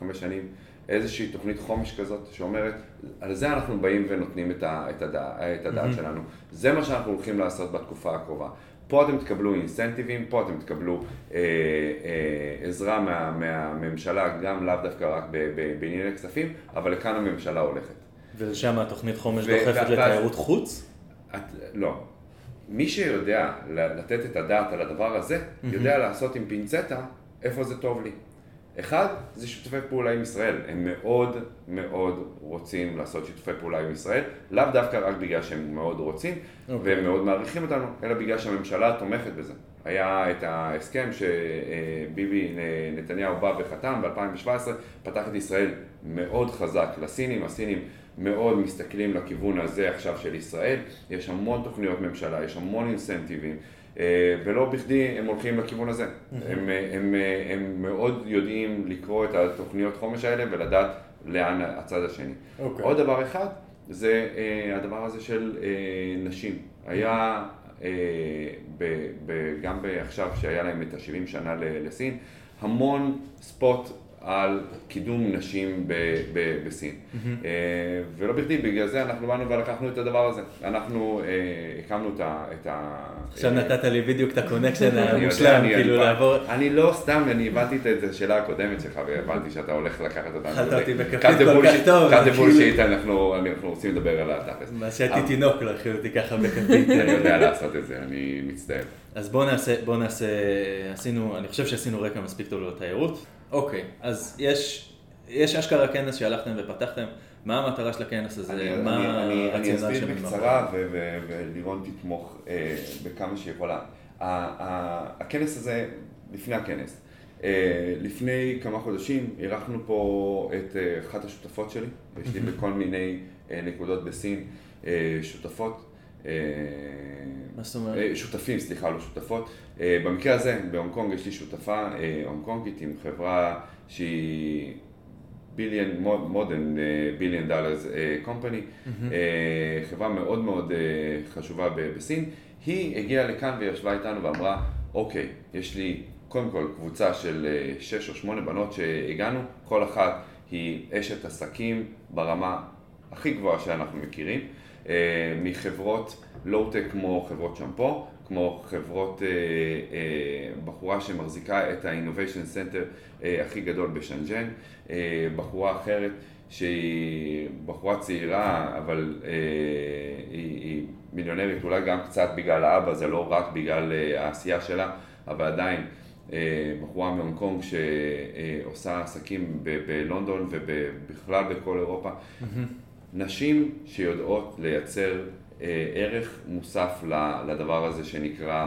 חמש שנים איזושהי תוכנית חומש כזאת שאומרת, על זה אנחנו באים ונותנים את, ה, את, הדע, את הדעת שלנו. זה מה שאנחנו הולכים לעשות בתקופה הקרובה. פה אתם תקבלו אינסנטיבים, פה אתם תקבלו אה, אה, עזרה מה, מהממשלה, גם לאו דווקא רק בענייני כספים, אבל לכאן הממשלה הולכת. ושם התוכנית חומש דוחפת לתיירות חוץ? את, לא. מי שיודע לתת את הדעת על הדבר הזה, יודע לעשות עם פינצטה איפה זה טוב לי. אחד, זה שיתופי פעולה עם ישראל. הם מאוד מאוד רוצים לעשות שיתופי פעולה עם ישראל, לאו דווקא רק בגלל שהם מאוד רוצים, אוקיי. והם מאוד מעריכים אותנו, אלא בגלל שהממשלה תומכת בזה. היה את ההסכם שביבי נתניהו בא וחתם ב-2017, פתח את ישראל מאוד חזק לסינים, הסינים מאוד מסתכלים לכיוון הזה עכשיו של ישראל, יש המון תוכניות ממשלה, יש המון אינסנטיבים, ולא בכדי הם הולכים לכיוון הזה. הם, אה, הם, אה, הם מאוד יודעים לקרוא את התוכניות חומש האלה ולדעת לאן הצד השני. אוקיי. עוד דבר אחד, זה אה, הדבר הזה של אה, נשים. היה, אה, ב, ב, גם עכשיו שהיה להם את ה-70 שנה לסין, המון spot על קידום נשים ב, ב, בסין. אה, ולא בכדי, בגלל זה אנחנו באנו ולקחנו את הדבר הזה. אנחנו אה, הקמנו את ה... את ה עכשיו אה, נתת לי בדיוק את ה connection המושלם, כאילו אני- לעבור... אני לא סתם, אני הבנתי את השאלה הקודמת שלך והבנתי שאתה הולך לקחת אותנו. האכלת אותי בכפית כל כך טוב, אז the כאילו- bullshit, אנחנו אנחנו רוצים לדבר על התכלס. מאז שהייתי תינוק האכילו אותי ככה בכפית. אני יודע לעשות את זה, אני מצטער. אז בואו נעשה, בואו נעשה, עשינו, אני חושב שעשינו רקע מספיק טוב לתיירות. אוקיי, אז יש, יש אשכרה כנס שהלכתם ופתחתם, מה המטרה של הכנס הזה? אני- מה אני- אני- אני אסביר? בקצרה ולירון תתמוך אה, בכמה שיכולה. הכנס הזה, לפני הכנס, אה, לפני כמה חודשים אירחנו פה את אה, אחת השותפות שלי, יש לי בכל מיני אה, נקודות בסין אה, שותפות. אה, מה זאת אומרת? אה, שותפים, סליחה, לא שותפות. אה, במקרה הזה, בהונג קונג יש לי שותפה הונג קונגית עם חברה שהיא ביליאן, מודן ביליאן דולרס קומפני, חברה מאוד מאוד חשובה בסין, היא הגיעה לכאן וישבה איתנו ואמרה, אוקיי, יש לי קודם כל קבוצה של שש או שמונה בנות שהגענו, כל אחת היא אשת עסקים ברמה הכי גבוהה שאנחנו מכירים, מחברות לואו-טק כמו חברות שמפו, כמו חברות, אה, אה, בחורה שמחזיקה את ה-Innovation Center אה, הכי גדול בשנג'ן, בחורה אחרת שהיא בחורה צעירה, אבל היא, היא מיליונרית, אולי גם קצת בגלל האבא, זה לא רק בגלל העשייה שלה, אבל עדיין בחורה מהונג קונג שעושה עסקים בלונדון ובכלל בכל אירופה. Mm-hmm. נשים שיודעות לייצר אה, ערך מוסף לדבר הזה שנקרא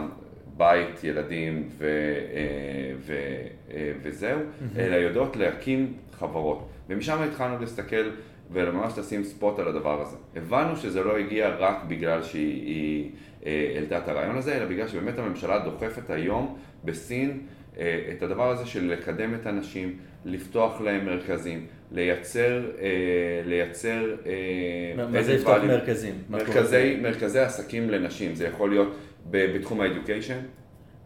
בית, ילדים ו, אה, ו, אה, וזהו. אלא יודעות להקים חברות. ומשם התחלנו להסתכל וממש לשים ספוט על הדבר הזה. הבנו שזה לא הגיע רק בגלל שהיא העלתה את הרעיון הזה, אלא בגלל שבאמת הממשלה דוחפת היום בסין את הדבר הזה של לקדם את הנשים, לפתוח להם מרכזים, לייצר, אה, לייצר... אה, מה זה לפתוח מרכזים? מרכזי, מרכזי עסקים לנשים, זה יכול להיות בתחום האדיוקיישן.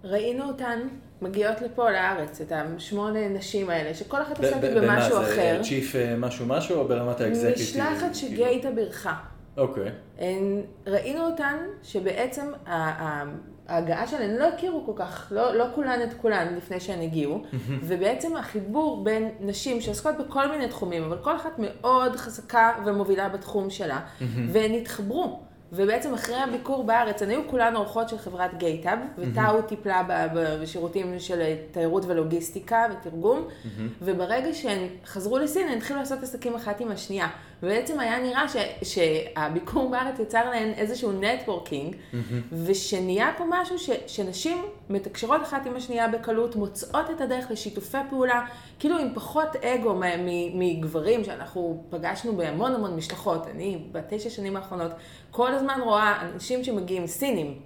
ראינו אותן מגיעות לפה לארץ, את השמונה נשים האלה, שכל אחת עוסקת במשהו אחר. במה זה אה, משהו משהו או ברמת האקזקיוטיב? משלחת שגייטה בירכה. אוקיי. ראינו אותן שבעצם ההגעה שלהן לא הכירו כל כך, לא, לא כולן את כולן לפני שהן הגיעו, ובעצם החיבור בין נשים שעוסקות בכל מיני תחומים, אבל כל אחת מאוד חזקה ומובילה בתחום שלה, והן התחברו. ובעצם אחרי הביקור בארץ, הן היו כולן אורחות של חברת גייטאב, וטאו טיפלה בשירותים של תיירות ולוגיסטיקה ותרגום, וברגע שהן חזרו לסין, הן התחילו לעשות עסקים אחת עם השנייה. ובעצם היה נראה ש, שהביקור בארץ יצר להן איזשהו נטוורקינג, ושנהיה פה משהו ש, שנשים מתקשרות אחת עם השנייה בקלות, מוצאות את הדרך לשיתופי פעולה, כאילו עם פחות אגו מגברים שאנחנו פגשנו בהמון המון משלחות. אני בתשע שנים האחרונות כל הזמן רואה אנשים שמגיעים, סינים.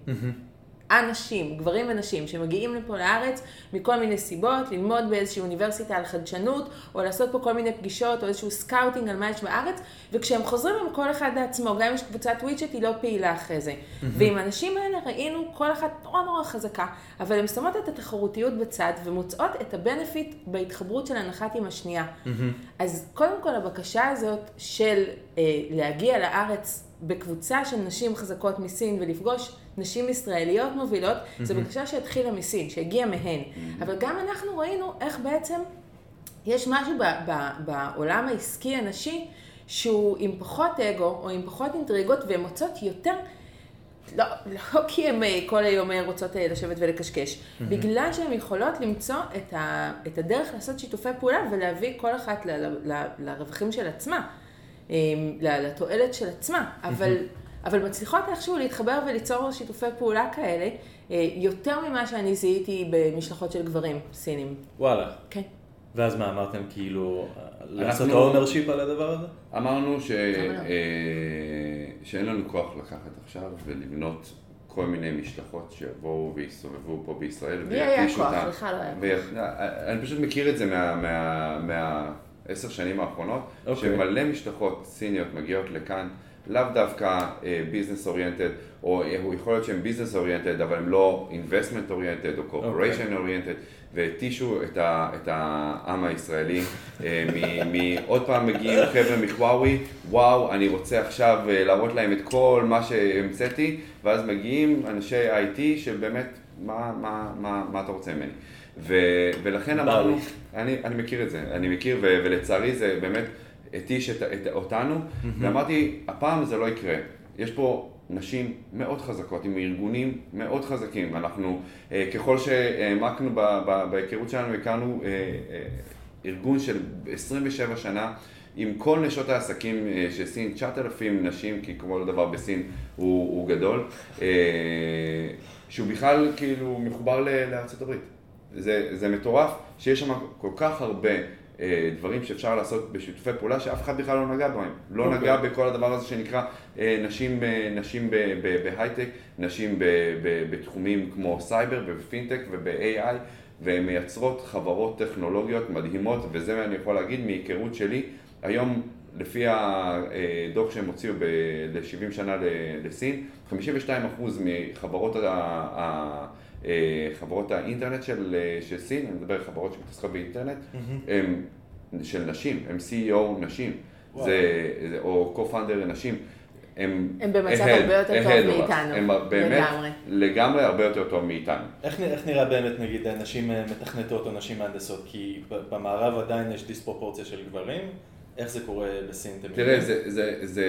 אנשים, גברים ונשים, שמגיעים לפה לארץ מכל מיני סיבות, ללמוד באיזושהי אוניברסיטה על חדשנות, או לעשות פה כל מיני פגישות, או איזשהו scouting על מה יש בארץ, וכשהם חוזרים עם כל אחד לעצמו, גם אם יש קבוצת WeChat, היא לא פעילה אחרי זה. Mm-hmm. ועם האנשים האלה ראינו כל אחת נורא נורא חזקה, אבל הן שמות את התחרותיות בצד, ומוצאות את ה benefit בהתחברות של האחת עם השנייה. Mm-hmm. אז קודם כל הבקשה הזאת של אה, להגיע לארץ בקבוצה של נשים חזקות מסין ולפגוש נשים ישראליות מובילות, mm-hmm. זו בקשה שהתחילה מסין, שהגיעה מהן. Mm-hmm. אבל גם אנחנו ראינו איך בעצם יש משהו ב- ב- בעולם העסקי הנשי שהוא עם פחות אגו או עם פחות אינטריגות והן מוצאות יותר... לא, לא כי הן אה, כל היום אה, רוצות אה, לשבת ולקשקש, mm-hmm. בגלל שהן יכולות למצוא את, ה, את הדרך לעשות שיתופי פעולה ולהביא כל אחת ל, ל, ל, לרווחים של עצמה. לתועלת של עצמה, אבל, אבל מצליחות איכשהו להתחבר וליצור שיתופי פעולה כאלה, אה, יותר ממה שאני זיהיתי במשלחות של גברים סינים. וואלה. כן. ואז מה, אמרתם כאילו, לעשות ownership על הדבר הזה? אמרנו ש... אה, שאין לנו כוח לקחת עכשיו ולבנות כל מיני משלחות שיבואו ויסתובבו פה בישראל. לי היה כוח, לך לא היה כוח. אני פשוט מכיר את זה מה... מה, מה עשר שנים האחרונות, okay. אוקיי. שמלא משלחות סיניות מגיעות לכאן, לאו דווקא business אה, oriented, או אה, יכול להיות שהן business oriented, אבל הן לא investment oriented או cooperation oriented, והתישו את, את העם הישראלי, uh, מעוד פעם מגיעים חבר'ה מחוואוי, וואו, אני רוצה עכשיו uh, להראות להם את כל מה שהמצאתי, ואז מגיעים אנשי IT שבאמת, מה, מה, מה, מה אתה רוצה ממני? ו, ולכן אמרנו, אני, אני מכיר את זה, אני מכיר, ו, ולצערי זה באמת התיש את, את, אותנו, mm-hmm. ואמרתי, הפעם זה לא יקרה. יש פה נשים מאוד חזקות, עם ארגונים מאוד חזקים. אנחנו, אה, ככל שהעמקנו בהיכרות שלנו, הכרנו אה, אה, ארגון של 27 שנה. עם כל נשות העסקים של סין, 9,000 נשים, כי כל דבר בסין הוא, הוא גדול, אה, שהוא בכלל כאילו מחובר לארצות הברית. זה, זה מטורף שיש שם כל כך הרבה אה, דברים שאפשר לעשות בשיתופי פעולה שאף אחד בכלל לא נגע בהם. לא okay. אוקיי. נגע בכל הדבר הזה שנקרא אה, נשים, אה, נשים בהייטק, נשים ב, ב, בתחומים כמו סייבר ובפינטק וב-AI והן מייצרות חברות טכנולוגיות מדהימות, וזה אני יכול להגיד מהיכרות שלי, היום לפי הדוח שהם הוציאו ל-70 שנה לסין, 52% מחברות ה... חברות האינטרנט של, של סין, אני מדבר על חברות שמתעסקות באינטרנט, mm-hmm. הם של נשים, הם CEO נשים, זה, זה, או co-founder נשים. הם, הם במצב הרבה יותר טוב מאיתנו, הם באמת לגמרי. לגמרי הרבה יותר טוב מאיתנו. איך, איך נראה באמת נגיד נשים מתכנתות או נשים מהנדסות? כי במערב עדיין יש דיספרופורציה של גברים, איך זה קורה בסין? תראה, זה, זה, זה,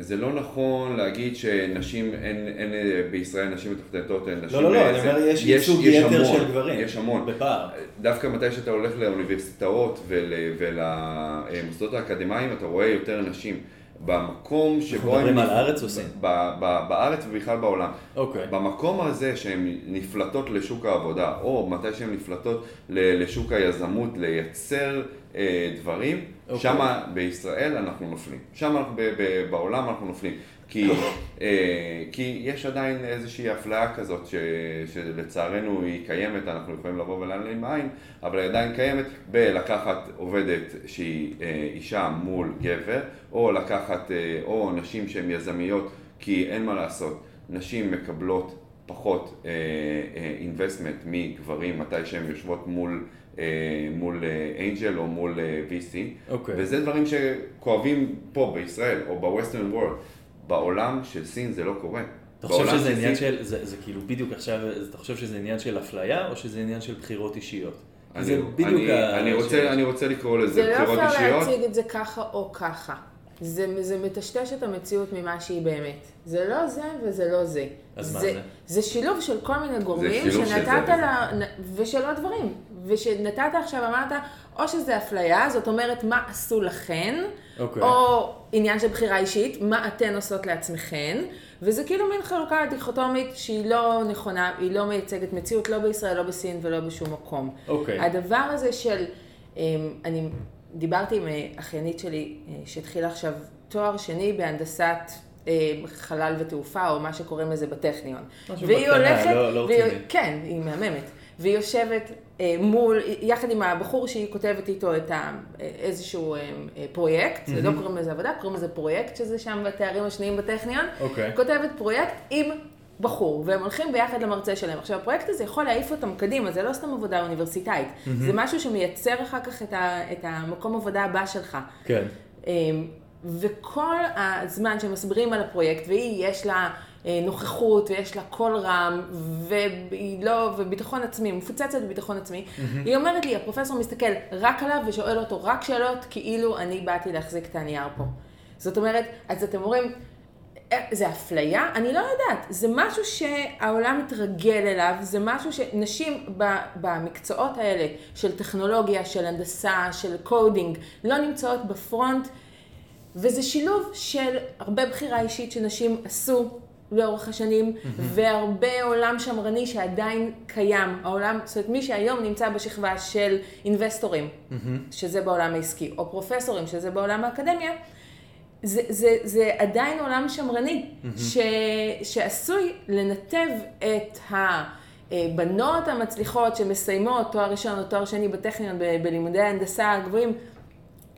זה לא נכון להגיד שנשים, אין, אין בישראל נשים מתכנתות, אין נשים... לא, לא, לא, אני אומר, יש ייצוג יתר של גברים. יש המון. בפער. דווקא מתי שאתה הולך לאוניברסיטאות ול, ולמוסדות האקדמיים, אתה רואה יותר נשים. במקום שבו הם... אנחנו מדברים על הארץ או סין? בארץ ובכלל בעולם. אוקיי. Okay. במקום הזה שהן נפלטות לשוק העבודה, או מתי שהן נפלטות לשוק היזמות, לייצר אה, דברים, okay. אוקיי. שם בישראל אנחנו נופלים. שם בעולם אנחנו נופלים. כי, אה, כי יש עדיין איזושהי אפליה כזאת ש, שלצערנו היא קיימת, אנחנו יכולים לבוא ולהעלים עין, אבל היא עדיין קיימת בלקחת עובדת שהיא אה, אישה מול גבר, או לקחת, אה, או נשים שהן יזמיות, כי אין מה לעשות, נשים מקבלות פחות אינבסטמנט uh, uh, מגברים מתי שהן יושבות מול, מול אנג'ל או מול VC, okay. אוקיי. וזה דברים שכואבים פה בישראל או ב-Western World. בעולם של סין זה לא קורה. אתה חושב שזה עניין סין... של, זה, זה כאילו בדיוק עכשיו, אתה חושב שזה עניין של אפליה או שזה עניין של בחירות אישיות? אני, זה בדיוק אני, ה... אני, רוצה, אני רוצה לקרוא לזה בחירות אישיות. זה לא אפשר להציג את זה ככה או ככה. זה, זה מטשטש את המציאות ממה שהיא באמת. זה לא זה וזה לא זה. אז זה, מה זה? זה שילוב של כל מיני גורמים שנתת לה... ושל עוד דברים. ושנתת עכשיו, אמרת, או שזה אפליה, זאת אומרת, מה עשו לכן, okay. אוקיי. או עניין של בחירה אישית, מה אתן עושות לעצמכן, וזה כאילו מין חלוקה דיכוטומית שהיא לא נכונה, היא לא מייצגת מציאות, לא בישראל, לא בסין ולא בשום מקום. אוקיי. הדבר הזה של, אמ, אני דיברתי עם אה, אחיינית שלי, אה, שהתחילה עכשיו תואר שני בהנדסת אה, חלל ותעופה, או מה שקוראים לזה בטכניון. משהו בקטנה, הולכת, לא, לא רציני. כן, היא מהממת. והיא יושבת מול, יחד עם הבחור שהיא כותבת איתו את ה, איזשהו אה, אה, פרויקט, mm-hmm. לא קוראים לזה עבודה, קוראים לזה פרויקט, שזה שם בתארים השניים בטכניון, okay. אוקיי. כותבת פרויקט עם בחור, והם הולכים ביחד למרצה שלהם. עכשיו, הפרויקט הזה יכול להעיף אותם קדימה, זה לא סתם עבודה אוניברסיטאית, mm-hmm. זה משהו שמייצר אחר כך את, ה, את המקום עבודה הבא שלך. כן. וכל הזמן שמסבירים על הפרויקט, והיא, יש לה... אה, נוכחות ויש לה קול רם והיא לא, וביטחון עצמי, מפוצצת בביטחון עצמי. Mm-hmm. היא אומרת לי, הפרופסור מסתכל רק עליו ושואל אותו רק שאלות, כאילו אני באתי להחזיק את הנייר פה. זאת אומרת, אז אתם אומרים, אה, זה אפליה? אני לא יודעת. זה משהו שהעולם מתרגל אליו, זה משהו שנשים במקצועות האלה של טכנולוגיה, של הנדסה, של coding, לא נמצאות ב front, וזה שילוב של הרבה בחירה אישית שנשים עשו לאורך השנים, mm-hmm. והרבה עולם שמרני שעדיין קיים. העולם, זאת אומרת, מי שהיום נמצא בשכבה של אינבסטורים, mm-hmm. שזה בעולם העסקי, או פרופסורים, שזה בעולם האקדמיה, זה, זה, זה עדיין עולם שמרני, mm-hmm. ש, שעשוי לנתב את הבנות המצליחות שמסיימות תואר ראשון או תואר שני בטכניון ב, בלימודי ההנדסה הגבוהים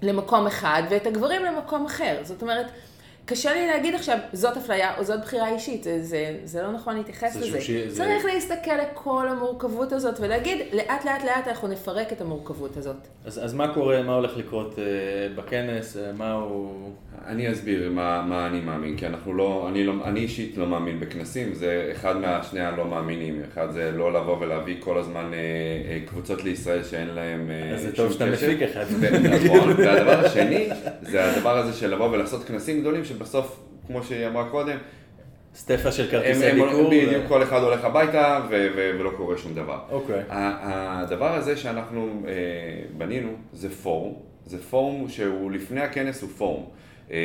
למקום אחד, ואת הגברים למקום אחר. זאת אומרת, קשה לי להגיד עכשיו, זאת אפליה או זאת בחירה אישית, זה, זה, זה לא נכון להתייחס לזה. ש... צריך זה... להסתכל לכל המורכבות הזאת ולהגיד, לאט לאט לאט אנחנו נפרק את המורכבות הזאת. אז, אז מה קורה, מה הולך לקרות uh, בכנס, uh, מה הוא... אני אסביר מה, מה אני מאמין, כי אנחנו לא, אני, לא, אני אישית לא מאמין בכנסים, זה אחד מהשני הלא מאמינים, אחד זה לא לבוא ולהביא כל הזמן uh, uh, קבוצות לישראל שאין להם uh, אז זה טוב שאתה מפיק אחד. נכון, והדבר השני, זה הדבר הזה של לבוא ולעשות כנסים גדולים, שבסוף, כמו שהיא אמרה קודם, סטפה של כרטיסי ביקור. בדיוק, כל אחד הולך הביתה ו- ו- ולא קורה שום דבר. אוקיי. הדבר הזה שאנחנו אה, בנינו זה פורום, זה פורום שהוא לפני הכנס הוא פורום. אה,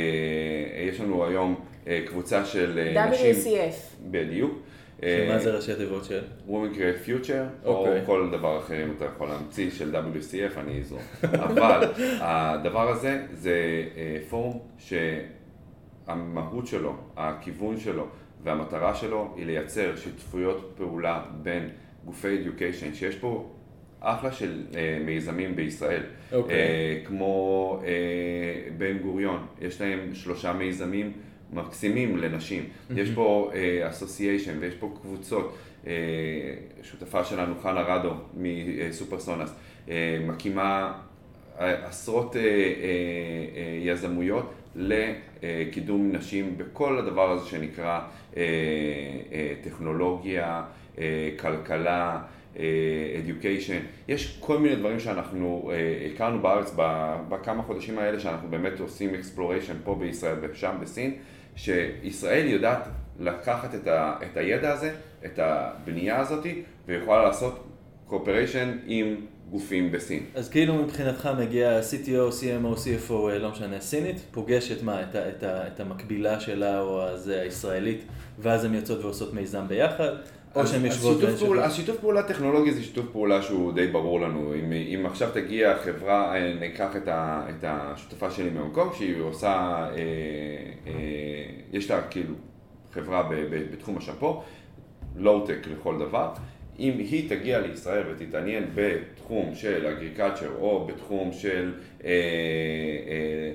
יש לנו היום אה, קבוצה של אה, נשים. WCF. בדיוק. מה זה ראשי התיבות של? Women Create Future, או אוקיי. כל דבר אחר אם אתה יכול להמציא של WCF, אני אזרום. אבל הדבר הזה זה פורום שהמהות שלו, הכיוון שלו והמטרה שלו היא לייצר שותפויות פעולה בין גופי education, שיש פה אחלה של אה, מיזמים בישראל. אוקיי. אה, כמו אה, בן גוריון, יש להם שלושה מיזמים מקסימים לנשים. יש פה אסוסיישן ויש פה קבוצות. אה, שותפה שלנו, חנה רדו מסופרסונס, אה, מקימה אה, עשרות אה, אה, אה, יזמויות לקידום נשים בכל הדבר הזה שנקרא אה, אה, טכנולוגיה, אה, כלכלה, אה, education. יש כל מיני דברים שאנחנו אה, הכרנו בארץ בכמה חודשים האלה שאנחנו באמת עושים exploration פה בישראל ושם בסין, שישראל יודעת לקחת את, ה, את הידע הזה, את הבנייה הזאת, ויכולה לעשות cooperation עם גופים בסין. אז כאילו מבחינתך מגיע CTO, CMO, CFO, אה, לא משנה, סינית, פוגש את מה, את, ה, את, ה, את המקבילה שלה או הזה הישראלית, ואז הן יוצאות ועושות מיזם ביחד, או שהן שיתוף והן פעולה- שותפות. השיתוף פעולה הטכנולוגי זה שיתוף פעולה שהוא די ברור לנו. אם, אם עכשיו תגיע חברה, אה, ניקח את, ה, את השותפה שלי קונג, שהיא עושה, אה, אה, יש לה כאילו חברה ב, ב, בתחום השמפו, לואו-טק לכל דבר. אם היא תגיע לישראל ותתעניין בתחום של agriculture או בתחום של אה, אה,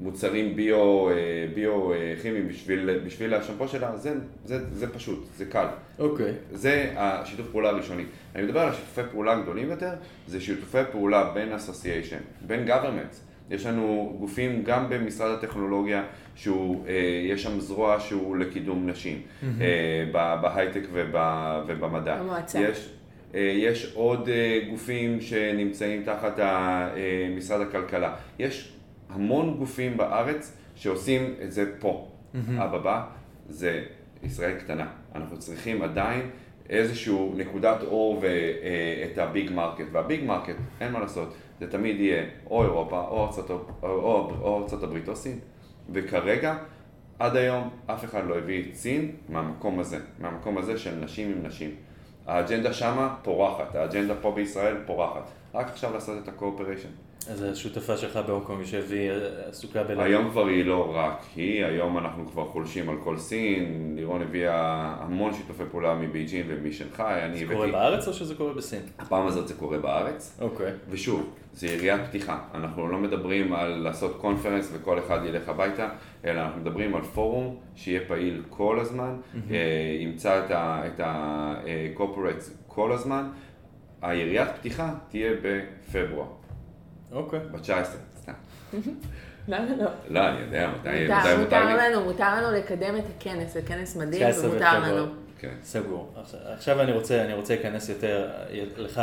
מוצרים ביו, אה, ביו אה, כימיים בשביל, בשביל השמפו שלה, זה, זה, זה פשוט, זה קל. אוקיי. זה השיתוף פעולה הראשוני. אני מדבר על השיתופי פעולה גדולים יותר, זה שיתופי פעולה בין אסוסיישן, בין governments. יש לנו גופים גם במשרד הטכנולוגיה, שהוא, אה, יש שם זרוע שהוא לקידום נשים, אה, ב- בהייטק וב, ובמדע. במועצה. יש, אה, יש עוד אה, גופים שנמצאים תחת אה, משרד הכלכלה. יש המון גופים בארץ שעושים את זה פה. הבעיה זה ישראל קטנה. אנחנו צריכים עדיין איזשהו נקודת אור ואת ה big market. וה big market, אין מה לעשות, זה תמיד יהיה או אירופה, או ארצות, או, או, או ארצות הברית או סין. וכרגע, עד היום, אף אחד לא הביא את סין מהמקום הזה, מהמקום הזה של נשים עם נשים. האג'נדה שמה פורחת, האג'נדה פה בישראל פורחת. רק עכשיו לעשות את ה cooperation. אז השותפה שלך בהונג קונג שהיא עסוקה בלהביא. היום כבר היא לא רק היא, היום אנחנו כבר חולשים על כל סין, לירון הביאה המון שיתופי פעולה מבייג'ין ומשנגחאי, אני זה קורה הבאתי, בארץ או שזה קורה בסין? הפעם הזאת זה קורה בארץ, אוקיי. ושוב, זה יריית פתיחה, אנחנו לא מדברים על לעשות קונפרנס וכל אחד ילך הביתה, אלא אנחנו מדברים על פורום שיהיה פעיל כל הזמן, אה, ימצא את ה-corporates כל הזמן, היריית פתיחה תהיה בפברואר, אוקיי. ב-19, סתם. למה לא? לא, אני יודע, מתי מותר, מותר מותר לי. לנו, מותר לנו לקדם את הכנס, זה כנס מדהים 19 ומותר. לנו. כן. סגור. עכשיו- עכשיו אני רוצה, אני רוצה להיכנס יותר, לך,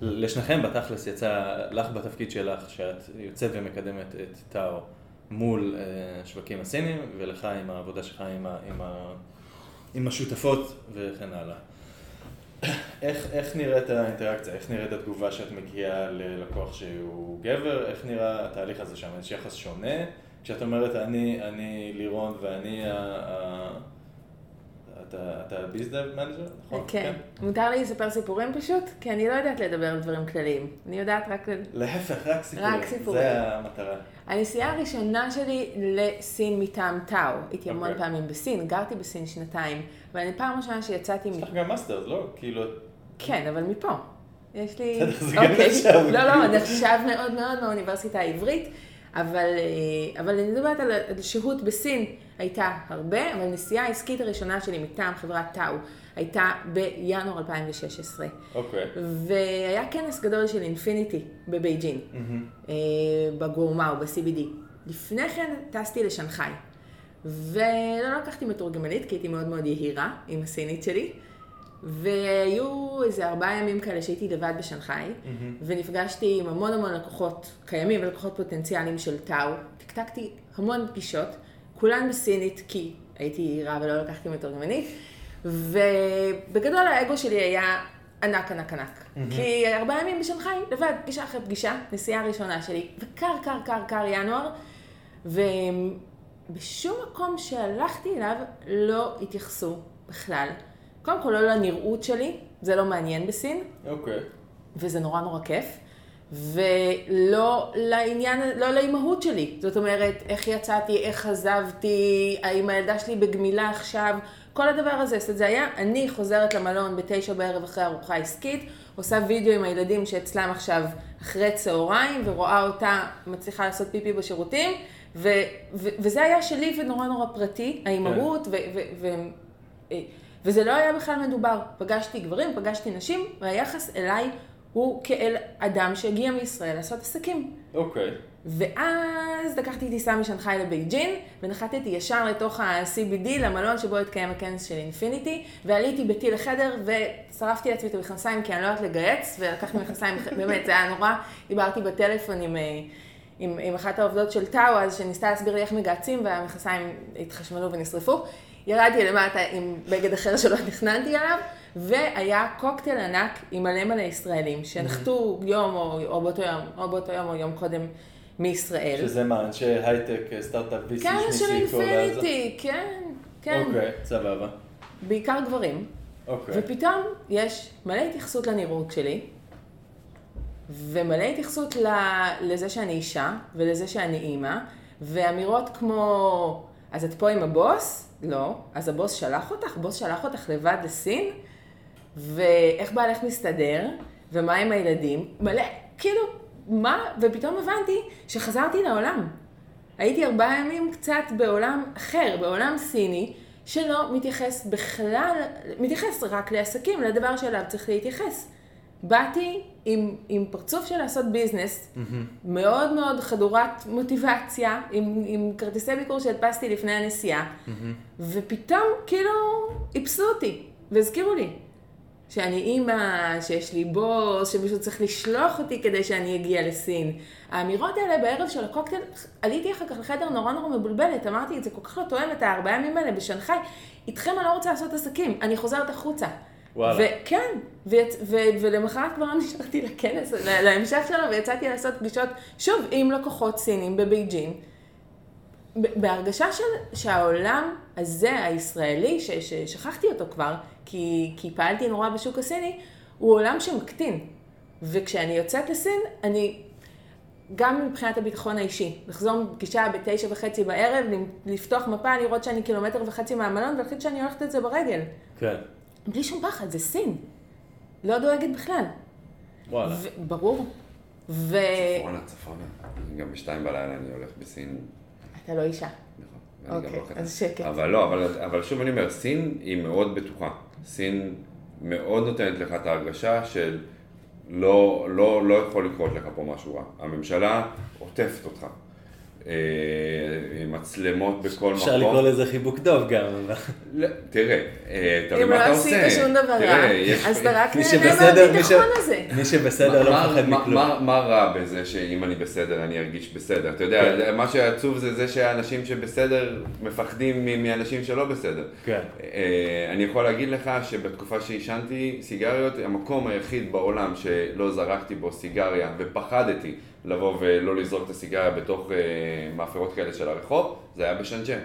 לשניכם בתכלס יצא, לך בתפקיד שלך, שאת יוצאת ומקדמת את טאו מול אה, השווקים הסינים, ולך עם העבודה שלך עם, ה, עם, ה, עם השותפות וכן הלאה. איך, איך נראית האינטראקציה, איך נראית התגובה שאת מגיעה ללקוח שהוא גבר, איך נראה התהליך הזה שם, יש יחס שונה? כשאת אומרת אני, אני לירון ואני ה... אתה, bizdev manager, נכון? כן. מותר לי לספר סיפורים פשוט? כי אני לא יודעת לדבר על דברים כלליים. אני יודעת רק... להפך, רק סיפורים. רק סיפורים. זה המטרה. הנסיעה הראשונה שלי לסין מטעם טאו. הייתי המון אוקיי. פעמים בסין, גרתי בסין שנתיים. ואני פעם ראשונה שיצאתי... יש לך גם masters, לא? כאילו, כן, אבל מפה. יש לי... בסדר, זה גם אוקיי. נחשב. לא, לא, נחשב מאוד מאוד מהאוניברסיטה העברית, אבל, אה, אבל אני מדברת על על שהות בסין, הייתה הרבה, אבל הנסיעה העסקית הראשונה שלי מטעם חברת טאו הייתה בינואר 2016. אוקיי. והיה כנס גדול של אינפיניטי בבייג'ין, אה, בגורמאו, ב-CBD. לפני כן טסתי לשנגחאי, ולא לקחתי מתורגמנית, כי הייתי מאוד מאוד יהירה עם הסינית שלי, והיו איזה ארבעה ימים כאלה שהייתי לבד בשנגחאי, ונפגשתי עם המון המון לקוחות קיימים ולקוחות פוטנציאליים של טאו, טקטקתי המון פגישות, כולן בסינית, כי הייתי יהירה ולא לקחתי מתורגמנית, ובגדול האגו שלי היה ענק ענק ענק. כי ארבעה ימים בשנגחאי, לבד, פגישה אחרי פגישה, נסיעה ראשונה שלי, וקר קר קר קר ינואר, ובשום מקום שהלכתי אליו לא התייחסו בכלל. קודם כל לא לנראות שלי, זה לא מעניין בסין, אוקיי. וזה נורא נורא כיף. ולא לעניין, לא לאימהות שלי. זאת אומרת, איך יצאתי, איך עזבתי, האם הילדה שלי בגמילה עכשיו, כל הדבר הזה. זאת אומרת, זה היה, אני חוזרת למלון בתשע בערב אחרי ארוחה עסקית, עושה וידאו עם הילדים שאצלם עכשיו אחרי צהריים, ורואה אותה מצליחה לעשות פיפי בשירותים, ו, ו, וזה היה שלי ונורא נורא פרטי, האימהות, ו, ו, ו, ו, וזה לא היה בכלל מדובר. פגשתי גברים, פגשתי נשים, והיחס אליי הוא כאל אדם שהגיע מישראל לעשות עסקים. אוקיי. ואז לקחתי טיסה משנגחאי לבייג'ין, ונחתתי ישר לתוך ה-CBD, למלון שבו התקיים הכנס של אינפיניטי, ועליתי ביתי לחדר ושרפתי לעצמי את המכנסיים כי אני לא יודעת לגייץ, ולקחתי מכנסיים, באמת, זה היה נורא. דיברתי בטלפון עם, אה, עם, עם אחת העובדות של טאו, אז שניסתה להסביר לי איך מגהצים, והמכנסיים התחשמלו ונשרפו. ירדתי למטה עם בגד אחר שלא תכננתי עליו, והיה קוקטייל ענק עם מלא מלא ישראלים, שנחתו יום או, או באותו יום, או באותו יום או יום קודם מישראל. שזה מה, אנשי הייטק, סטארט-אפ VC כן, של אינפיניטי, כן, כן. אוקיי, סבבה. בעיקר גברים. אוקיי. ופתאום יש מלא התייחסות לנראות שלי, ומלא התייחסות ל- לזה שאני אישה, ולזה שאני אימא, ואמירות כמו, אז את פה עם הבוס? לא. אז הבוס שלח אותך? בוס שלח אותך לבד לסין? ואיך בעלך מסתדר? ומה עם הילדים? מלא, כאילו, מה? ופתאום הבנתי שחזרתי לעולם. הייתי ארבעה ימים קצת בעולם אחר, בעולם סיני, שלא מתייחס בכלל, מתייחס רק לעסקים, לדבר שאליו צריך להתייחס. באתי עם, עם פרצוף של לעשות ביזנס, מאוד מאוד חדורת מוטיבציה, עם, עם כרטיסי ביקור שהדפסתי לפני הנסיעה, ופתאום כאילו איפסו אותי והזכירו לי שאני אימא, שיש לי בוס, שמישהו צריך לשלוח אותי כדי שאני אגיע לסין. האמירות האלה בערב של הקוקטייל, עליתי אחר כך לחדר נורא נורא מבולבלת, אמרתי את זה כל כך לא תואם את הארבעה ימים האלה בשנגחאי, איתכם אני לא רוצה לעשות עסקים, אני חוזרת החוצה. וואלה. וכן, ויצ... ו... ולמחרת כבר נשארתי לכנס, לה- להמשך שלו, ויצאתי לעשות פגישות, שוב, עם לקוחות סינים בבייג'ין, בהרגשה של, שהעולם הזה, הישראלי, ש... ששכחתי אותו כבר, כי, כי פעלתי נורא בשוק הסיני, הוא עולם שמקטין. וכשאני יוצאת לסין, אני, גם מבחינת הביטחון האישי, לחזור מפגישה בתשע וחצי בערב, לפתוח מפה, לראות שאני קילומטר וחצי מהמלון, ולהחליט שאני הולכת את זה ברגל. כן. בלי שום פחד, זה סין. לא דואגת בכלל. וואלה. ו- ברור. ו... צפונה, צפונה. גם בשתיים בלילה אני הולך בסין. אתה לא אישה. נכון. אוקיי, לא. אז שקט. אבל לא, אבל, אבל שוב אני אומר, סין היא מאוד בטוחה. סין מאוד נותנת לך את ההרגשה של לא, לא, לא יכול לקרות לך פה משהו רע. הממשלה עוטפת אותך. מצלמות בכל מקום. אפשר לקרוא לזה חיבוק טוב גם. לא, תראה, אה, אם מה לא אתה עושה. עשית שום דבר רע, תראה, יש- אז אתה רק נהנה מהביטחון הזה. מי שבסדר לא מה- מפחד מה- מכלום. מה- מה רע בזה שאם אני בסדר אני ארגיש בסדר? אתה יודע, מה שעצוב זה זה שהאנשים שבסדר מפחדים מ- מאנשים שלא בסדר. כן. אה, אני יכול להגיד לך שבתקופה שעישנתי סיגריות, המקום היחיד בעולם שלא זרקתי בו סיגריה ופחדתי לבוא ולא לזרוק את הסיגריה בתוך אה, מאפרות כאלה של הרחוב, זה היה בשנג'ן.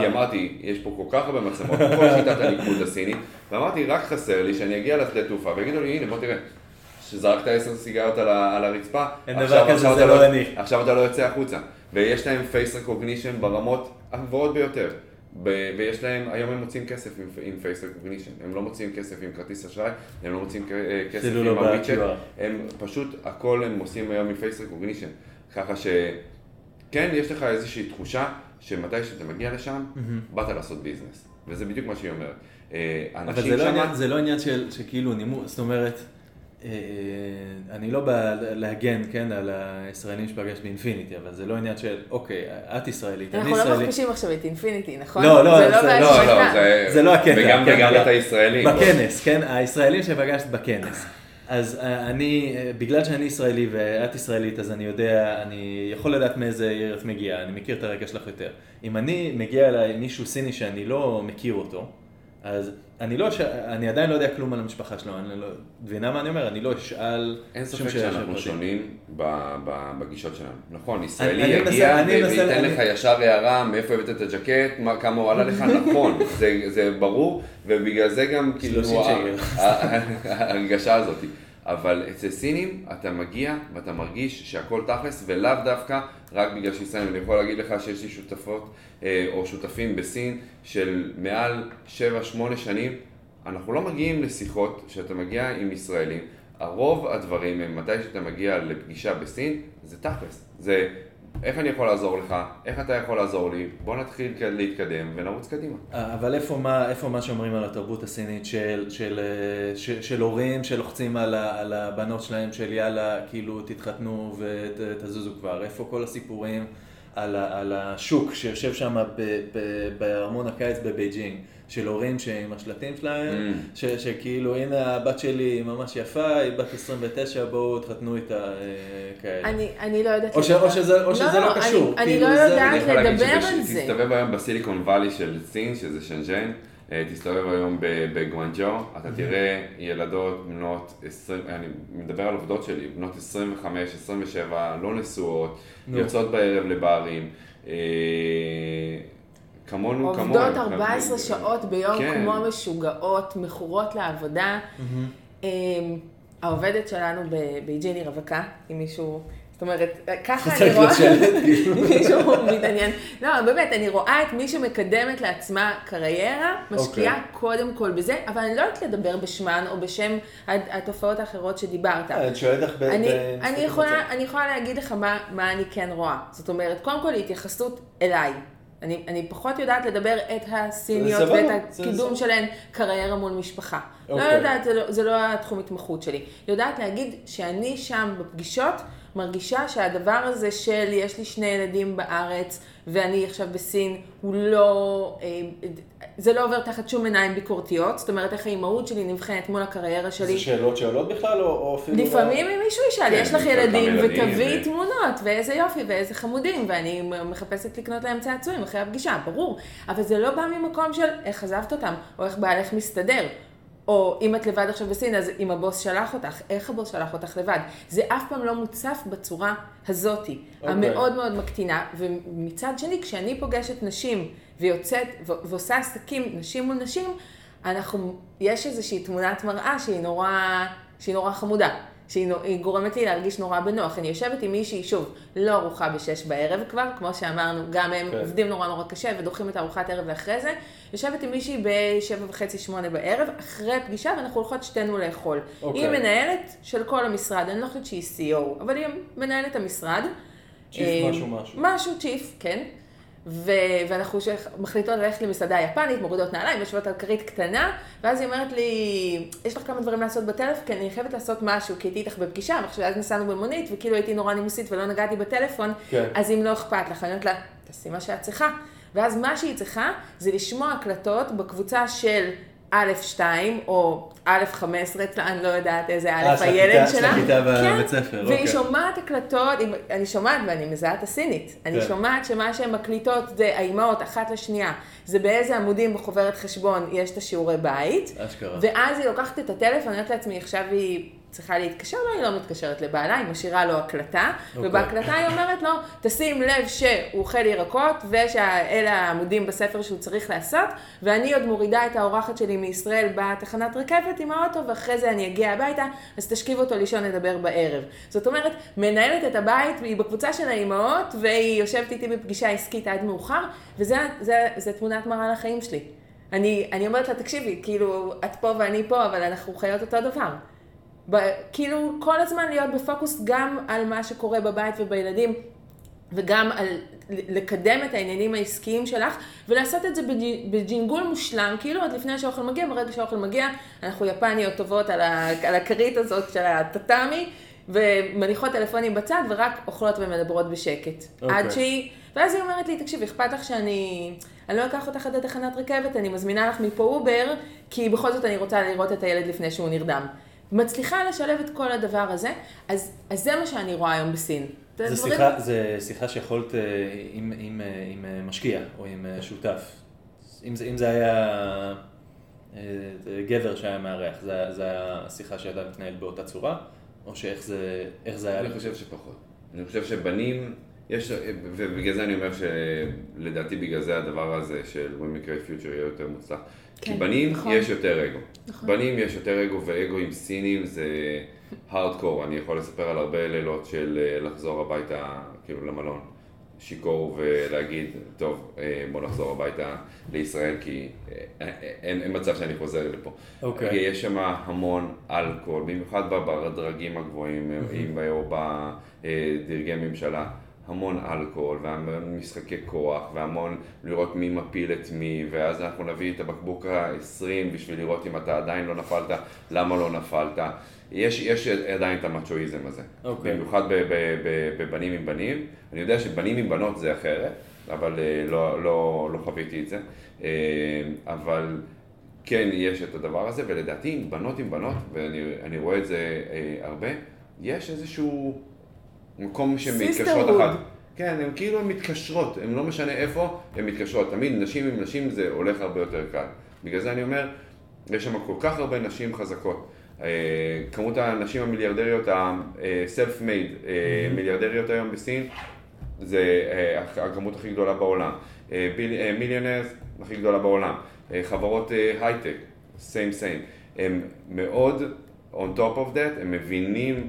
כי אמרתי, יש פה כל כך הרבה מצלמות, כל שיטת הניקוד הסינית, ואמרתי, רק חסר לי שאני אגיע לשדה תעופה ויגידו לי, הנה בוא תראה. שזרקת עשר סיגריות על, ה- על הרצפה, עכשיו- עכשיו זה אתה לא אני. עכשיו אתה לא יוצא החוצה. ויש להם face recognition ברמות הגבוהות ביותר. ב- ויש להם, היום הם מוציאים כסף עם, עם face recognition. הם לא מוציאים כסף עם כרטיס אשראי, הם לא מוציאים כ- אה, כסף עם לא ה WeChat. הם פשוט, הכל הם עושים היום עם face recognition. ככה ש... כן, יש לך איזושהי תחושה שמתי שאתה מגיע לשם, באת לעשות business. וזה בדיוק מה שהיא אומרת. אה, אבל זה לא, שמה- עניין, זה לא עניין של, שכאילו נימוס, זאת אומרת, אני לא בא להגן, כן, על הישראלים שפגשת באינפיניטי, אבל זה לא עניין של, אוקיי, את ישראלית, אני אנחנו לא. מפגישים עכשיו את אינפיניטי, נכון? לא, לא, זה זה- לא לא, לא, בהשוואה. לא, זה... זה לא הקטע, וגם כן, וגם אבל- את הישראלים. בכנס, כן, הישראלים שפגשת בכנס. אז אה, אני, אה, בגלל שאני ישראלי ואת ישראלית, אז אני יודע, אני יכול לדעת מאיזה עיר את מגיעה, אני מכיר את הרקע שלך יותר. אם אני מגיע אליי מישהו סיני שאני לא מכיר אותו, אז אני לא, ש... אני עדיין לא יודע כלום על המשפחה שלו, אני לא, מבינה מה אני אומר? אני לא אשאל אין ספק שאנחנו. שונים ב- ב- בגישות שלנו. נכון, ישראלי אני יגיע אני מנסה- וייתן אני- לך ישר הערה מאיפה הבאת את הג'קט, מה- כמה הוא עלה לך, נכון, זה- זה ברור, ובגלל זה גם כאילו 30 ה- שקל. ה- ההרגשה הזאת. אבל אצל סינים אתה מגיע ואתה מרגיש שהכל תכלס, ולאו דווקא רק בגלל שישראל. אני יכול להגיד לך שיש לי שותפות אה, או שותפים בסין של מעל 7-8 שנים. אנחנו לא מגיעים לשיחות שאתה מגיע עם ישראלים, הרוב הדברים הם מתי שאתה מגיע לפגישה בסין, זה תכלס. זה איך אני יכול לעזור לך, איך אתה יכול לעזור לי, בוא נתחיל להתקדם ונרוץ קדימה. אבל איפה מה, איפה מה שאומרים על התרבות הסינית של, של, של, של הורים שלוחצים על, על הבנות שלהם של יאללה, כאילו תתחתנו ותזוזו כבר, איפה כל הסיפורים על, על השוק שיושב שם בארמון הקיץ בבייג'ינג. של הורים שעם השלטים שלהם, mm. ש, שכאילו הנה הבת שלי היא ממש יפה, היא בת 29, בואו תתחתנו איתה אה, כאלה. אני, אני לא יודעת. או, ש, או שזה, או לא, שזה לא, לא קשור. אני, כאילו אני לא יודעת לדבר על זה. תסתובב היום בסיליקון וואלי של סין, שזה שנז'ן. אה, תסתובב היום בגואנג'ו, אתה mm-hmm. תראה ילדות בנות 20, אני מדבר על עובדות שלי, בנות 25, 27, לא נשואות, יוצאות בערב לברים. אה, כמונו, כמונו. עובדות 14 שעות ביום כן. כמו משוגעות, מכורות לעבודה. Mm-hmm. העובדת שלנו בבייג'ין היא רווקה, אם מישהו... זאת אומרת, ככה אני רואה, כאילו. מישהו מתעניין. לא, באמת, אני רואה את מי שמקדמת לעצמה קריירה, משקיעה okay. אוקיי. קודם כל בזה, אבל אני לא יודעת לדבר בשמן או בשם התופעות האחרות שדיברת. אה, את שואלת לך ב... אני יכולה להגיד לך מה אני כן רואה. זאת אומרת, קודם כל התייחסות אליי. אני, אני פחות יודעת לדבר את הסיניות ואת הקידום שלהן קריירה מול משפחה. לא אוקיי. יודעת, זה לא, זה לא התחום התמחות שלי. יודעת להגיד שאני שם בפגישות מרגישה שהדבר הזה של יש לי שני ילדים בארץ ואני עכשיו בסין, הוא לא, אה, זה לא עובר תחת שום עיניים ביקורתיות, זאת אומרת איך האימהות שלי נבחנת מול הקריירה שלי. זה שאלות שעולות בכלל או אפילו... לפעמים אם מישהו ישאל, כן, יש לך ילדים? ותביאי ו... תמונות ואיזה יופי ואיזה חמודים ואני מחפשת לקנות להם צעצועים אחרי הפגישה, ברור, אבל זה לא בא ממקום של איך עזבת אותם או איך בעלך מסתדר. או אם את לבד עכשיו בסין, אז אם הבוס שלח אותך, איך הבוס שלח אותך לבד? זה אף פעם לא מוצף בצורה הזאתי, okay. אוקיי. המאוד מאוד מקטינה. ומצד שני, כשאני פוגשת נשים ויוצאת ועושה עסקים, נשים מול נשים, אנחנו, יש איזושהי תמונת מראה שהיא נורא, שהיא נורא חמודה. שהיא גורמת לי להרגיש נורא בנוח. אני יושבת עם מישהי, שוב, לא ארוחה בשש בערב כבר, כמו שאמרנו, גם הם כן. עובדים נורא נורא קשה ודוחים את ארוחת ערב ואחרי זה. יושבת עם מישהי בשבע וחצי, שמונה בערב, אחרי פגישה, ואנחנו הולכות שתינו לאכול. אוקיי. היא מנהלת של כל המשרד, אני לא חושבת שהיא CEO, אבל היא מנהלת המשרד. צ'יף אה, משהו משהו. משהו צ'יף, כן. ו- ואנחנו מחליטות ללכת למסעדה יפנית, מורידות נעליים, יושבות על כרית קטנה, ואז היא אומרת לי, יש לך כמה דברים לעשות בטלפון, כי אני חייבת לעשות משהו, כי הייתי איתך בפגישה, ואז נסענו במונית, וכאילו הייתי נורא נימוסית ולא נגעתי בטלפון, כן. אז אם לא אכפת לך, אני אומרת לה, תעשי מה שאת צריכה. ואז מה שהיא צריכה זה לשמוע הקלטות בקבוצה של א' 2 או א' 15, אני לא יודעת איזה א' אה, הילד שלה. אה, של הכיתה בבית ספר, אוקיי. והיא שומעת הקלטות, אני שומעת ואני מזהה את הסינית. אני כן. שומעת שמה שהן מקליטות זה האימהות אחת לשנייה. זה באיזה עמודים בחוברת חשבון יש את השיעורי בית. אשכרה. ואז היא לוקחת את הטלפון, אני אומרת לעצמי, עכשיו היא... צריכה להתקשר, לא, היא לא מתקשרת לבעלה, היא משאירה לו הקלטה, okay. אוקיי. ובהקלטה היא אומרת לו, תשים לב שהוא אוכל ירקות, ושאלה העמודים בספר שהוא צריך לעשות, ואני עוד מורידה את האורחת שלי מישראל בתחנת רכבת עם האוטו, ואחרי זה אני אגיע הביתה, אז תשכיב אותו לישון, נדבר בערב. זאת אומרת, מנהלת את הבית, היא בקבוצה של האימהות, והיא יושבת איתי בפגישה עסקית עד מאוחר, וזה תמונת מראה לחיים שלי. אני, אני אומרת לה, תקשיבי, כאילו, את פה ואני פה, אבל אנחנו חיות אותו דבר. כאילו כל הזמן להיות בפוקוס גם על מה שקורה בבית ובילדים וגם על לקדם את העניינים העסקיים שלך ולעשות את זה בג'ינגול מושלם, כאילו עוד לפני שהאוכל מגיע, ברגע שהאוכל מגיע, אנחנו יפניות טובות על, ה, על הכרית הזאת של הטאטאמי ומניחות טלפונים בצד ורק אוכלות ומדברות בשקט. Okay. אוקיי. עד שהיא, ואז היא אומרת לי, תקשיבי, אכפת לך שאני, אני לא אקח אותך עד התחנת רכבת, אני מזמינה לך מפה Uber, כי בכל זאת אני רוצה לראות את הילד לפני שהוא נרדם. מצליחה לשלב את כל הדבר הזה, אז, אז זה מה שאני רואה היום בסין. זה שיחה, זה שיחה שיכולת אה, עם, עם, אה, עם אה, משקיע או עם שותף. אם זה, אם זה היה גבר שהיה מארח, זה, זה היה שיחה שהייתה מתנהלת באותה צורה? או שאיך זה, זה היה? אני חושב שפחות. אני חושב שבנים, יש, ובגלל זה אני אומר שלדעתי בגלל זה הדבר הזה של Women Create Future יהיה יותר מוצלח. כן, כי בנים נכון. יש יותר אגו. נכון. בנים יש יותר אגו, ואגו עם סינים זה הארדקור. אני יכול לספר על הרבה לילות של אה, לחזור הביתה, כאילו למלון. שיכור ולהגיד, טוב, אה, בוא נחזור הביתה לישראל, כי אה, אין, אין מצב שאני חוזר לפה. אוקיי. כי יש שם המון אלכוהול, במיוחד בדרגים הגבוהים, אם או בדרגי ממשלה. המון אלכוהול, והמון משחקי כוח, והמון לראות מי מפיל את מי, ואז אנחנו נביא את הבקבוק ה-20 בשביל לראות אם אתה עדיין לא נפלת, למה לא נפלת. יש, יש עדיין את המצ'ואיזם הזה. Okay. אוקיי. במיוחד בבנים עם בנים. אני יודע שבנים עם בנות זה אחרת, אבל אה, לא, לא, לא חוויתי את זה. אה, אבל כן, יש את הדבר הזה, ולדעתי עם בנות עם בנות, ואני רואה את זה אה, הרבה, יש איזשהו מקום שהן מתקשרות אחת. כן, הן כאילו הן מתקשרות, הן לא משנה איפה, הן מתקשרות. תמיד נשים עם נשים זה הולך הרבה יותר קל. בגלל זה אני אומר, יש שם כל כך הרבה נשים חזקות. אה, כמות הנשים המיליארדריות ה-self-made, אה, מיליארדריות היום בסין, זה אה, הכמות הכי גדולה בעולם. מיליונרס, הכי גדולה בעולם. חברות הייטק, same same. הם מאוד, on top of that, הם מבינים,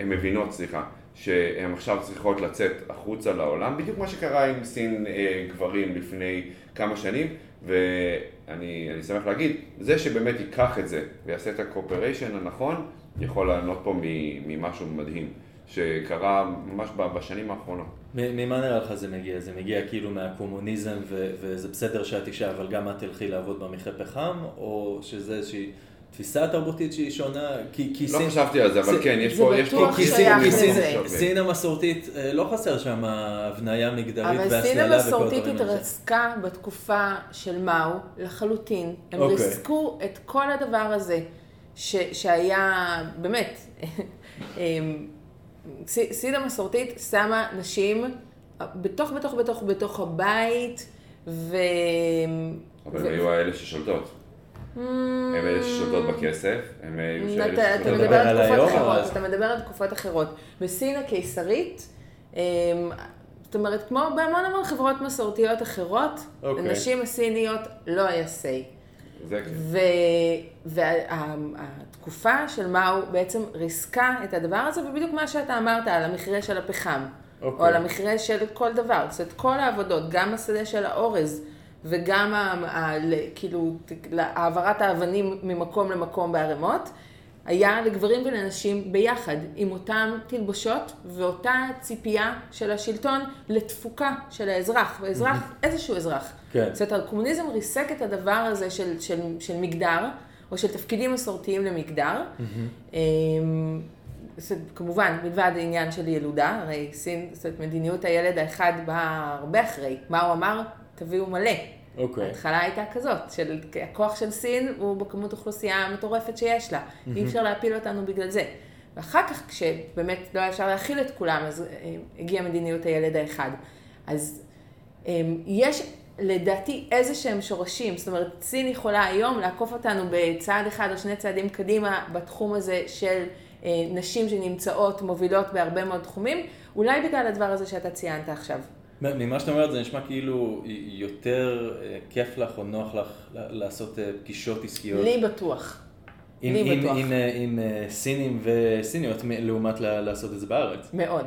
הם מבינות, סליחה, שהן עכשיו צריכות לצאת החוצה לעולם, בדיוק מה שקרה עם סין גברים לפני כמה שנים, ואני שמח להגיד, זה שבאמת ייקח את זה ויעשה את ה cooperation הנכון, יכול ליהנות פה ממשהו מדהים, שקרה ממש בשנים האחרונות. ממה נראה לך זה מגיע? זה מגיע כאילו מהקומוניזם ו- וזה בסדר שאת אישה, אבל גם את תלכי לעבוד במכרה פחם, או שזה איזושהי... תפיסה תרבותית שהיא שונה, כי, כי לא סין... לא חשבתי על זה, אבל כן, יש פה... זה בטוח שייך לזה. סין המסורתית, אה, לא חסר שם הבניה מגדרית והסללה וכל הדברים האלה. אבל סין המסורתית התרסקה בתקופה של מאו לחלוטין. הם okay. אוקיי. ריסקו את כל הדבר הזה, ש, שהיה, באמת, אמ, סין המסורתית שמה נשים בתוך, בתוך, בתוך, בתוך הבית, ו... אבל הם היו האלה ששולטות. הם אלה ששולטות בכסף, הם היו שאלה אתה מדבר על תקופות אחרות, אתה מדבר על תקופות אחרות. בסין הקיסרית, אמ, זאת אומרת, כמו בהמון המון חברות מסורתיות אחרות, לנשים אוקיי. הסיניות לא היה say. כן. והתקופה של מאו בעצם ריסקה את הדבר הזה, ובדיוק מה שאתה אמרת על המכרה של הפחם, או על אוקיי. המכרה של כל דבר, זאת אומרת, כל העבודות, גם השדה של האורז. וגם ה, ה, כאילו העברת האבנים ממקום למקום בערימות, היה לגברים ולנשים ביחד, עם אותן תלבושות ואותה ציפייה של השלטון לתפוקה של האזרח, ואזרח, mm-hmm. איזשהו אזרח. כן. זאת אומרת, הקומוניזם ריסק את הדבר הזה של, של, של מגדר, או של תפקידים מסורתיים למגדר. Mm-hmm. זאת, כמובן, מלבד העניין של ילודה, הרי סין, זאת אומרת, מדיניות הילד האחד באה הרבה אחרי. מה הוא אמר? תביאו מלא. אוקיי. Okay. ההתחלה הייתה כזאת, של הכוח של סין הוא בכמות אוכלוסייה המטורפת שיש לה. Mm-hmm. אי אפשר להפיל אותנו בגלל זה. ואחר כך, כשבאמת לא היה אפשר להכיל את כולם, אז אה, הגיעה מדיניות הילד האחד. אז אה, יש לדעתי איזה שהם שורשים, זאת אומרת, סין יכולה היום לעקוף אותנו בצעד אחד או שני צעדים קדימה בתחום הזה של אה, נשים שנמצאות, מובילות בהרבה מאוד תחומים, אולי בגלל הדבר הזה שאתה ציינת עכשיו. ממה שאתה אומרת זה נשמע כאילו יותר אה, כיף לך או נוח לך לעשות אה, פגישות עסקיות. לי בטוח. עם, לי עם, בטוח. עם, עם, עם אה, סינים וסיניות לעומת לעשות את זה בארץ. מאוד.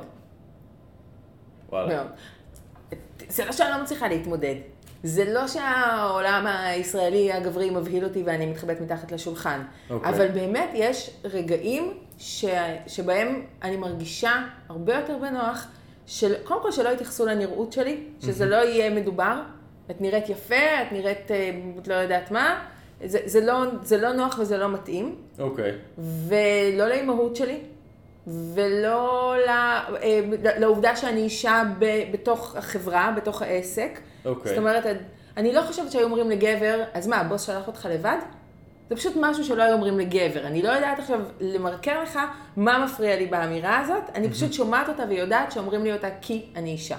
וואלה. מאוד. זה לא שאני לא מצליחה להתמודד. זה לא שהעולם הישראלי הגברי מבהיל אותי ואני מתחבאת מתחת לשולחן. Okay. אוקיי. אבל באמת יש רגעים ש... שבהם אני מרגישה הרבה יותר בנוח. של, קודם כל שלא יתייחסו לנראות שלי, שזה לא יהיה מדובר, את נראית יפה, את נראית, אה, את לא יודעת מה, זה, זה, לא, זה לא נוח וזה לא מתאים. אוקיי. Okay. ולא לאימהות שלי, ולא לה, אה, לעובדה שאני אישה ב, בתוך החברה, בתוך העסק. אוקיי. Okay. זאת אומרת, אני לא חושבת שהיו אומרים לגבר, אז מה, הבוס שלח אותך לבד? זה פשוט משהו שלא היו אומרים לגבר. אני לא יודעת עכשיו למרקר לך מה מפריע לי באמירה הזאת, אני פשוט שומעת אותה ויודעת שאומרים לי אותה כי אני אישה.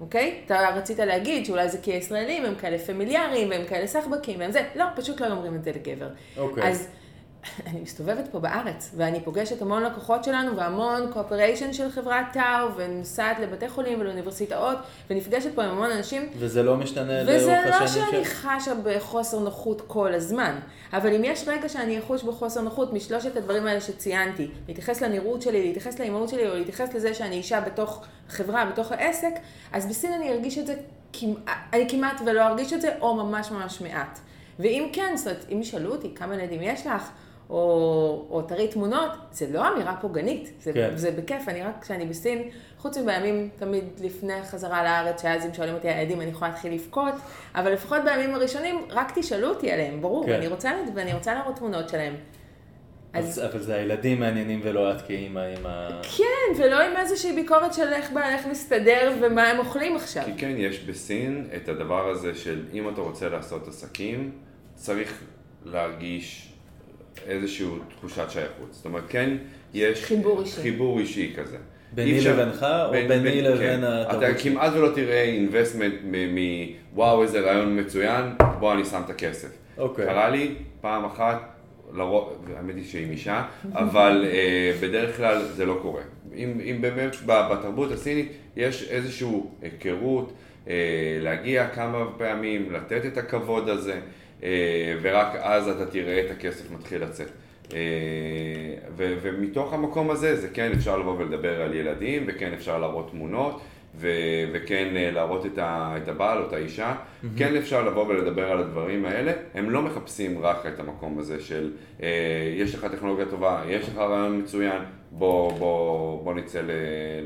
אוקיי? אתה רצית להגיד שאולי זה כי הישראלים הם כאלה פמיליאריים והם כאלה סחבקים והם זה, לא, פשוט לא אומרים את זה לגבר. אוקיי. אז אני מסתובבת פה בארץ, ואני פוגשת המון לקוחות שלנו והמון cooperation של חברת טאו, ונוסעת לבתי חולים ולאוניברסיטאות, ונפגשת פה עם המון אנשים. וזה לא משתנה לאורך וזה השנים? לא ש- שאני חשה בחוסר נוחות כל הזמן, אבל אם יש רגע שאני אחוש בחוסר נוחות משלושת הדברים האלה שציינתי, להתייחס לנראות שלי, להתייחס לאימהות שלי, או להתייחס לזה שאני אישה בתוך חברה, בתוך העסק, אז בסין אני ארגיש את זה, כמעט- אני כמעט ולא ארגיש את זה, או ממש ממש מעט. ואם כן, זאת אומרת, אם ישאלו אותי כמה ילדים יש לך, או, או תראי תמונות, זה לא אמירה פוגענית, זה, כן. זה בכיף, אני רק כשאני בסין, חוץ מבימים תמיד לפני החזרה לארץ, שאז אם שואלים אותי על הילדים אני יכולה להתחיל לבכות, אבל לפחות בימים הראשונים, רק תשאלו אותי עליהם, ברור, כן. אני רוצה, ואני רוצה להראות תמונות שלהם. אז... אבל זה הילדים מעניינים ולא את כאימא עם ה... כן, ולא עם איזושהי ביקורת של איך בעלך מסתדר ומה הם אוכלים עכשיו. כי כן, יש בסין את הדבר הזה של אם אתה רוצה לעשות עסקים, צריך להרגיש איזושהי תחושת שייכות. זאת אומרת, כן, יש חיבור אישי. חיבור אישי כזה. ביני אפשר- לבינך, או בין- ביני בין- לבין כן. התרבות אתה שלי? כמעט ולא תראה אינבסטמנט מוואו איזה רעיון מצוין, בוא אני שם את הכסף. אוקיי. קרה לי פעם אחת, לרוב, האמת היא שהיא אישה, אבל אה, בדרך כלל זה לא קורה. אם, אם באמת בתרבות הסינית יש איזושהי היכרות, אה, להגיע כמה פעמים, לתת את הכבוד הזה, ורק אז אתה תראה את הכסף מתחיל לצאת. אה, ו- ומתוך המקום הזה, זה כן אפשר לבוא ולדבר על ילדים, וכן אפשר להראות תמונות, ו- וכן אה, להראות את, ה- את הבעל או את האישה. כן אפשר לבוא ולדבר על הדברים האלה. הם לא מחפשים רק את המקום הזה של אה, יש לך טכנולוגיה טובה, יש לך רעיון מצוין, בוא, בוא, בוא נצא ל-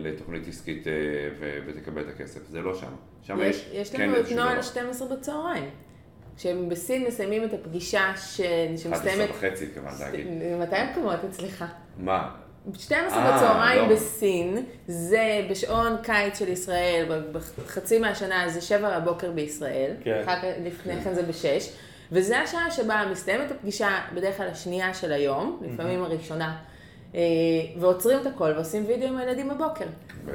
לתוכנית עסקית אה, ו- ותקבל את הכסף. זה לא שם. שם יש, יש, יש כן לנו את נוהל דבר. 12 בצהריים. כשהם בסין מסיימים את הפגישה ש... 11 שמסתיימת... וחצי, התכוונת להגיד. מתי הם קמות אצלך? מה? 12 אה, בצהריים לא. בסין, זה בשעון קיץ של ישראל, בחצי מהשנה זה 7 בבוקר בישראל, כן. אחר כך לפני כן זה ב-6, וזה השעה שבה מסתיימת הפגישה, בדרך כלל השנייה של היום, לפעמים הראשונה, ועוצרים את הכל ועושים וידאו עם הילדים בבוקר.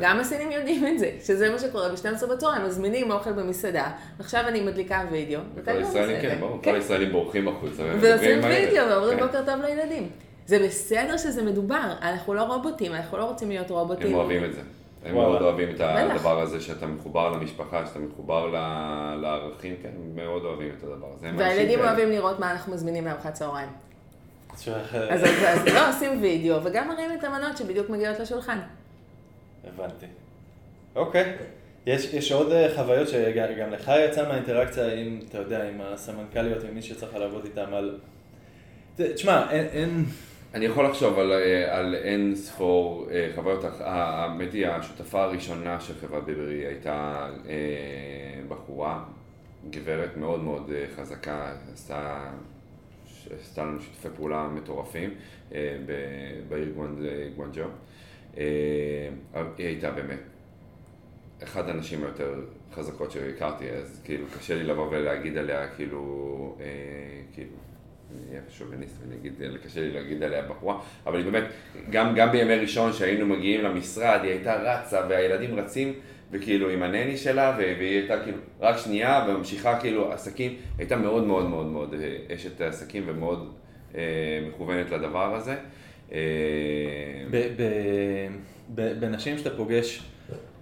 גם הסינים יודעים את זה, שזה מה שקורה ב-12 בצהריים, מזמינים אוכל במסעדה, ועכשיו אני מדליקה וידאו. כל הישראלים? כן, ברור, כל הישראלים בורחים החוצה. ועושים. וידאו ואומרים כן. בוקר טוב לילדים. זה בסדר שזה מדובר, אנחנו לא רובוטים, אנחנו לא רוצים להיות רובוטים. הם אוהבים את זה. הם. מאוד אוהבים את. הדבר הזה שאתה מחובר למשפחה, שאתה מחובר ל- לערכים, כן, הם מאוד אוהבים את הדבר הזה. והילדים כאלה. אוהבים לראות מה אנחנו מזמינים לארוחת צהריים. אז אז- אז לא עושים וידאו, וגם מראים את המנות שבדיוק מגיעות לשולחן. הבנתי. אוקיי. יש, יש עוד אה, חוויות שגם לך יצא מהאינטראקציה עם, אתה יודע, עם הסמנכ"ליות, עם מי שצריך לעבוד איתם על... ת- תשמע, אין, אין... אני יכול לחשוב על, אה, על אין ספור אה, חוויות, האמת היא השותפה הראשונה של חברת ביברי הייתה אה, בחורה, גברת מאוד מאוד חזקה, עשתה, עשתה לנו שיתופי פעולה מטורפים אה, בעיר גואנג'ו. אה, היא הייתה באמת אחת הנשים היותר חזקות שהכרתי, אז כאילו קשה לי לבוא ולהגיד עליה כאילו, אה, כאילו, אני אהיה שוביניסט ואני אגיד, קשה לי להגיד עליה בחורה, אבל היא באמת, גם, גם בימי ראשון שהיינו מגיעים למשרד, היא הייתה רצה והילדים רצים, וכאילו עם הנני שלה, והיא הייתה כאילו רק שנייה וממשיכה כאילו עסקים, הייתה מאוד מאוד מאוד מאוד אה, אשת עסקים ומאוד אה, מכוונת לדבר הזה. אה, בנשים שאתה פוגש,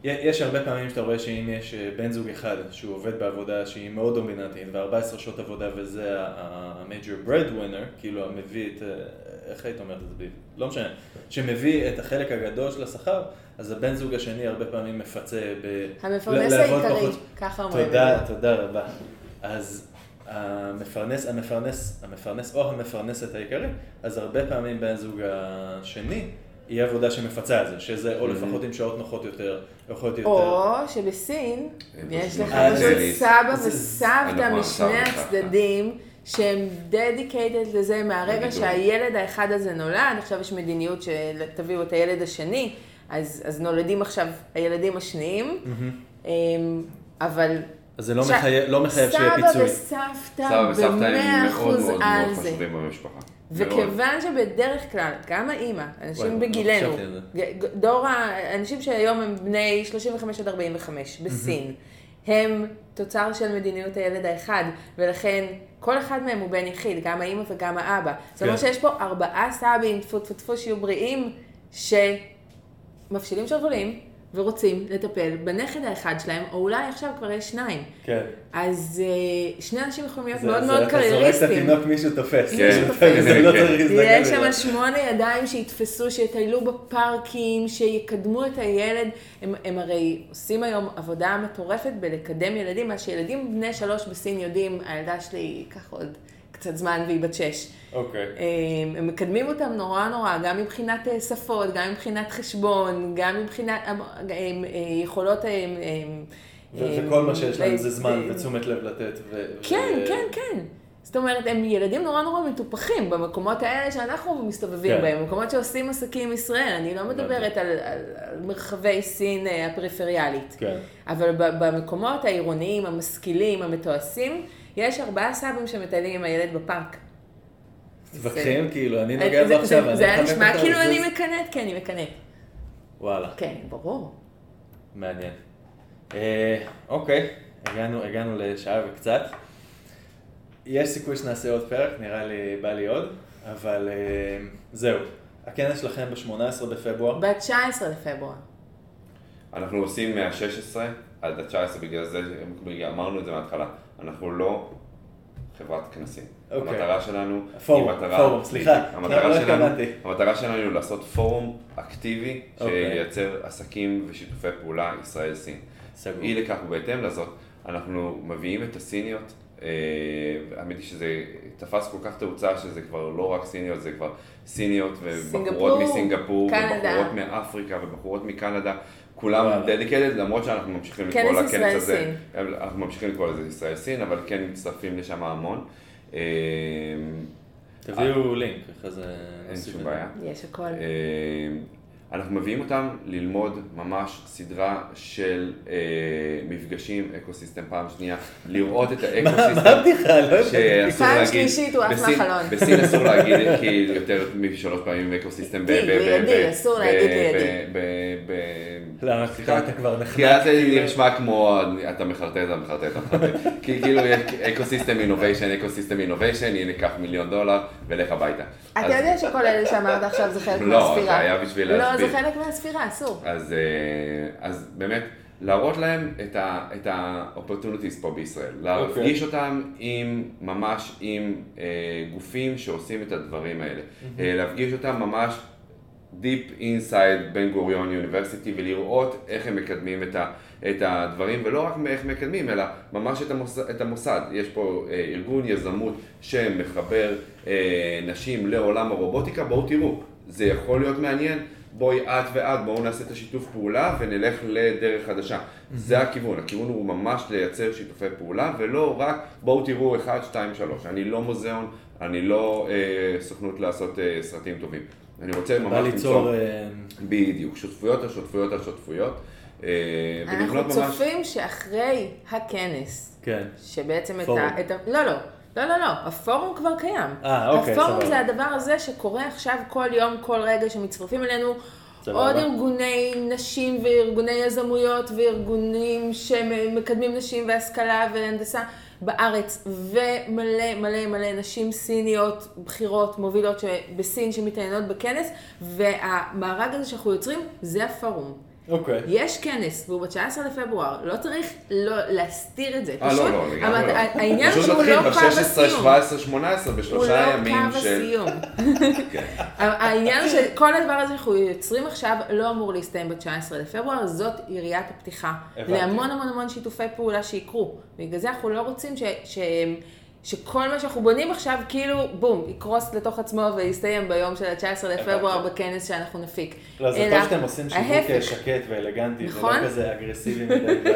יש הרבה פעמים שאתה רואה שאם יש אה, בן זוג אחד שהוא עובד בעבודה שהיא מאוד דומיננטית ו-14 שעות עבודה וזה ה-major breadwinner, כאילו המביא את, אה, איך היית אומרת את זה? לא משנה, שמביא את החלק הגדול של השכר, אז הבן זוג השני הרבה פעמים מפצה ב... המפרנס העיקרי. ככה אומרים. תודה. תודה רבה. אז המפרנס, המפרנס, המפרנס או המפרנסת העיקרי, אז הרבה פעמים בן זוג השני, היא עבודה שמפצה על זה, שזה או לפחות עם שעות נוחות יותר, או יכול להיות יותר. או שבסין הם יש לך אה, פשוט סבא וסבתא משני הצדדים. שהם dedicated לזה מהרגע. שהילד האחד הזה נולד, עכשיו יש מדיניות שתביאו את הילד השני, אז, אז נולדים עכשיו הילדים השניים, אמ, אבל אז זה לא ש- מחייב, לא מחייב שיהיה פיצוי. סבא וסבתא במאה מאוד אחוז מאוד על מאוד זה. חשובים במשפחה. מאוד. וכיוון שבדרך כלל, גם האימא, אנשים וואי, לא בגילנו, ג- דור האנשים שהיום הם בני 35 עד 45 בסין, הם תוצר של מדיניות הילד האחד, ולכן כל אחד מהם הוא בן יחיד, גם האימא וגם האבא. זאת אומרת כן. שיש פה ארבעה סבים, טפו טפו טפו, שיהיו בריאים, שמפשילים שרוולים ורוצים לטפל בנכד האחד שלהם, או אולי עכשיו כבר יש שניים. כן. אז אה, שני אנשים יכולים להיות מאוד מאוד אתה זורק את קרייריסטים. התינוק, מישהו תופס. כן, מישהו תופס. לא כן. צריך להזדקן יש. שם שמונה ידיים שיתפסו, שיטיילו בפארקים, שיקדמו את הילד. הם, הרי עושים היום עבודה מטורפת בלקדם ילדים, מה שילדים בני שלוש בסין יודעים, הילדה שלי ייקח עוד קצת זמן והיא בת שש. אוקיי. הם, הם מקדמים אותם נורא נורא, גם מבחינת אה, שפות, גם מבחינת חשבון, גם מבחינת אה, יכולות... אה, אה, ו- אה, וכל מה שיש להם זה אה, זמן ותשומת לב לתת. ו- כן, ו- כן, כן. זאת אומרת, הם ילדים נורא נורא מטופחים במקומות האלה שאנחנו מסתובבים כן. בהם, במקומות שעושים עסקים עם ישראל. אני לא מדברת על, על, על מרחבי סין הפריפריאלית. כן. אבל במקומות העירוניים, המשכילים, המתועשים, יש ארבעה סבים שמטיילים עם הילד בפארק. מתווכחים, כאילו, אני זה- נוגע זה- בו עכשיו. זה- היה נשמע כאילו אני מקנאת, כן, אני מקנאת. וואלה, כן, ברור. מעניין. אה, אוקיי, הגענו, לשעה וקצת. יש סיכוי שנעשה עוד פרק, נראה לי, בא לי עוד, אבל אה, זהו. הכנס שלכם ב-18 בפברואר. ב-19 לפברואר. אנחנו עושים מה-16 עד ה-19, בגלל זה, אמרנו את זה מההתחלה, אנחנו לא חברת כנסים. אוקיי. המטרה שלנו פורום, היא מטרה... פורום, סליחה. המטרה לא שלנו, התכוונתי. המטרה שלנו היא לעשות פורום אקטיבי אוקיי. שייצר עסקים ושיתופי פעולה ישראל-סין. סגור. אי לכך ובהתאם לזאת, אנחנו מביאים את הסיניות, אה, האמת היא שזה תפס כל כך תאוצה שזה כבר לא רק סיניות, זה כבר סיניות ובחורות סינגפור, מסינגפור, קנדה. ובחורות מאפריקה ובחורות מקנדה, כולם. dedicated, למרות שאנחנו ממשיכים לקרוא לכנס ישראל הזה, אנחנו ממשיכים לקרוא לזה ישראל-סין, אבל כן מצטרפים לשם המון. אה, תביאו לינק, אחרי זה... אין שום. בעיה. יש הכל. אנחנו מביאים אותם ללמוד ממש סדרה של אה, מפגשים, ecosystem פעם שנייה, לראות את מה ה ecosystem. הבדיחה? לא הבנתי. פעם שלישית הוא עף מהחלון. בסין אסור להגיד כי יותר משלוש פעמים ecosystem. לידי, אסור להגיד לידי. למה? כי אתה כבר נחנק. כי אז זה כאילו. נשמע כמו אתה מחרטט, אתה מחרטט, אתה מחרטט. כי כאילו ecosystem innovation, ecosystem innovation, הנה קח מיליון דולר ולך הביתה. אתה יודע שכל אלה שאמרת עכשיו זה חלק לא, מהספירה. זה היה בשביל לא, להסביר. זה חלק מהספירה, אסור. אז, אה, אז באמת, להראות להם את ה-opportunities פה בישראל. להפגיש אותם עם, ממש עם אה, גופים שעושים את הדברים האלה. אה, להפגיש אותם ממש Deep Inside בן גוריון University ולראות איך הם מקדמים את, ה, את הדברים, ולא רק איך מקדמים, אלא ממש את המוסד. את המוסד. יש פה אה, ארגון יזמות שמחבר אה, נשים לעולם הרובוטיקה, בואו תראו, זה יכול להיות מעניין. בואי את ואת, בואו נעשה את השיתוף פעולה ונלך לדרך חדשה. זה הכיוון, הכיוון הוא ממש לייצר שיתופי פעולה, ולא רק בואו תראו 1, 2, 3. אני לא מוזיאון, אני לא אה, סוכנות לעשות אה, סרטים טובים. אני רוצה ממש ליצור... למצוא, אה, בדיוק, שותפויות על שותפויות על שותפויות. אה, אנחנו ממש- צופים שאחרי הכנס, כן. שבעצם את פורום. ה... את ה... לא, לא. לא, לא, לא, הפורום כבר קיים. אה, אוקיי, הפורום סבבה. זה הדבר הזה שקורה עכשיו כל יום, כל רגע, שמצטרפים אלינו סבבה. עוד ארגוני נשים וארגוני יזמויות וארגונים שמקדמים נשים והשכלה והנדסה בארץ, ומלא מלא מלא נשים סיניות בכירות, מובילות בסין שמתעניינות בכנס, והמארג הזה שאנחנו יוצרים, זה הפורום. אוקיי. יש כנס, והוא ב-19 לפברואר, לא צריך לא להסתיר את זה. אה, פשוט, לא, לא, לגמרי לא. העניין פשוט שהוא נתחיל לא קו ב-16, הסיום. 17, 18, הוא בשלושה לא ימים קו של... הסיום. כן. העניין שכל הדבר הזה שאנחנו יוצרים עכשיו לא אמור להסתיים ב-19 לפברואר, זאת יריית הפתיחה. הבנתי. להמון המון המון שיתופי פעולה שיקרו. בגלל זה אנחנו לא רוצים ש... שכל מה שאנחנו בונים עכשיו, כאילו, בום, יקרוס לתוך עצמו ויסתיים ביום של ה-19 לפברואר. בכנס שאנחנו נפיק. לא, זה טוב שאתם עושים שיווק ההפך. שקט ואלגנטי, זה נכון? לא כזה אגרסיבי מדי.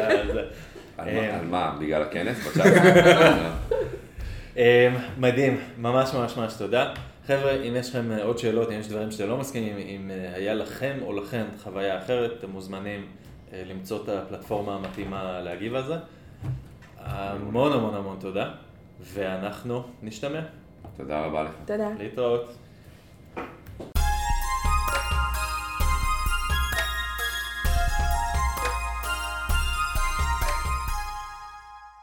על אה, מה- על מה? בגלל הכנס? אה, מדהים, ממש ממש ממש תודה. חבר'ה, אם יש לכם אה, עוד שאלות, אם יש דברים שאתם לא מסכימים, אם אה, היה לכם או לכן חוויה אחרת, אתם מוזמנים אה, למצוא את הפלטפורמה המתאימה להגיב על זה. המון המון המון תודה, ואנחנו נשתמע. תודה רבה לך. תודה. להתראות.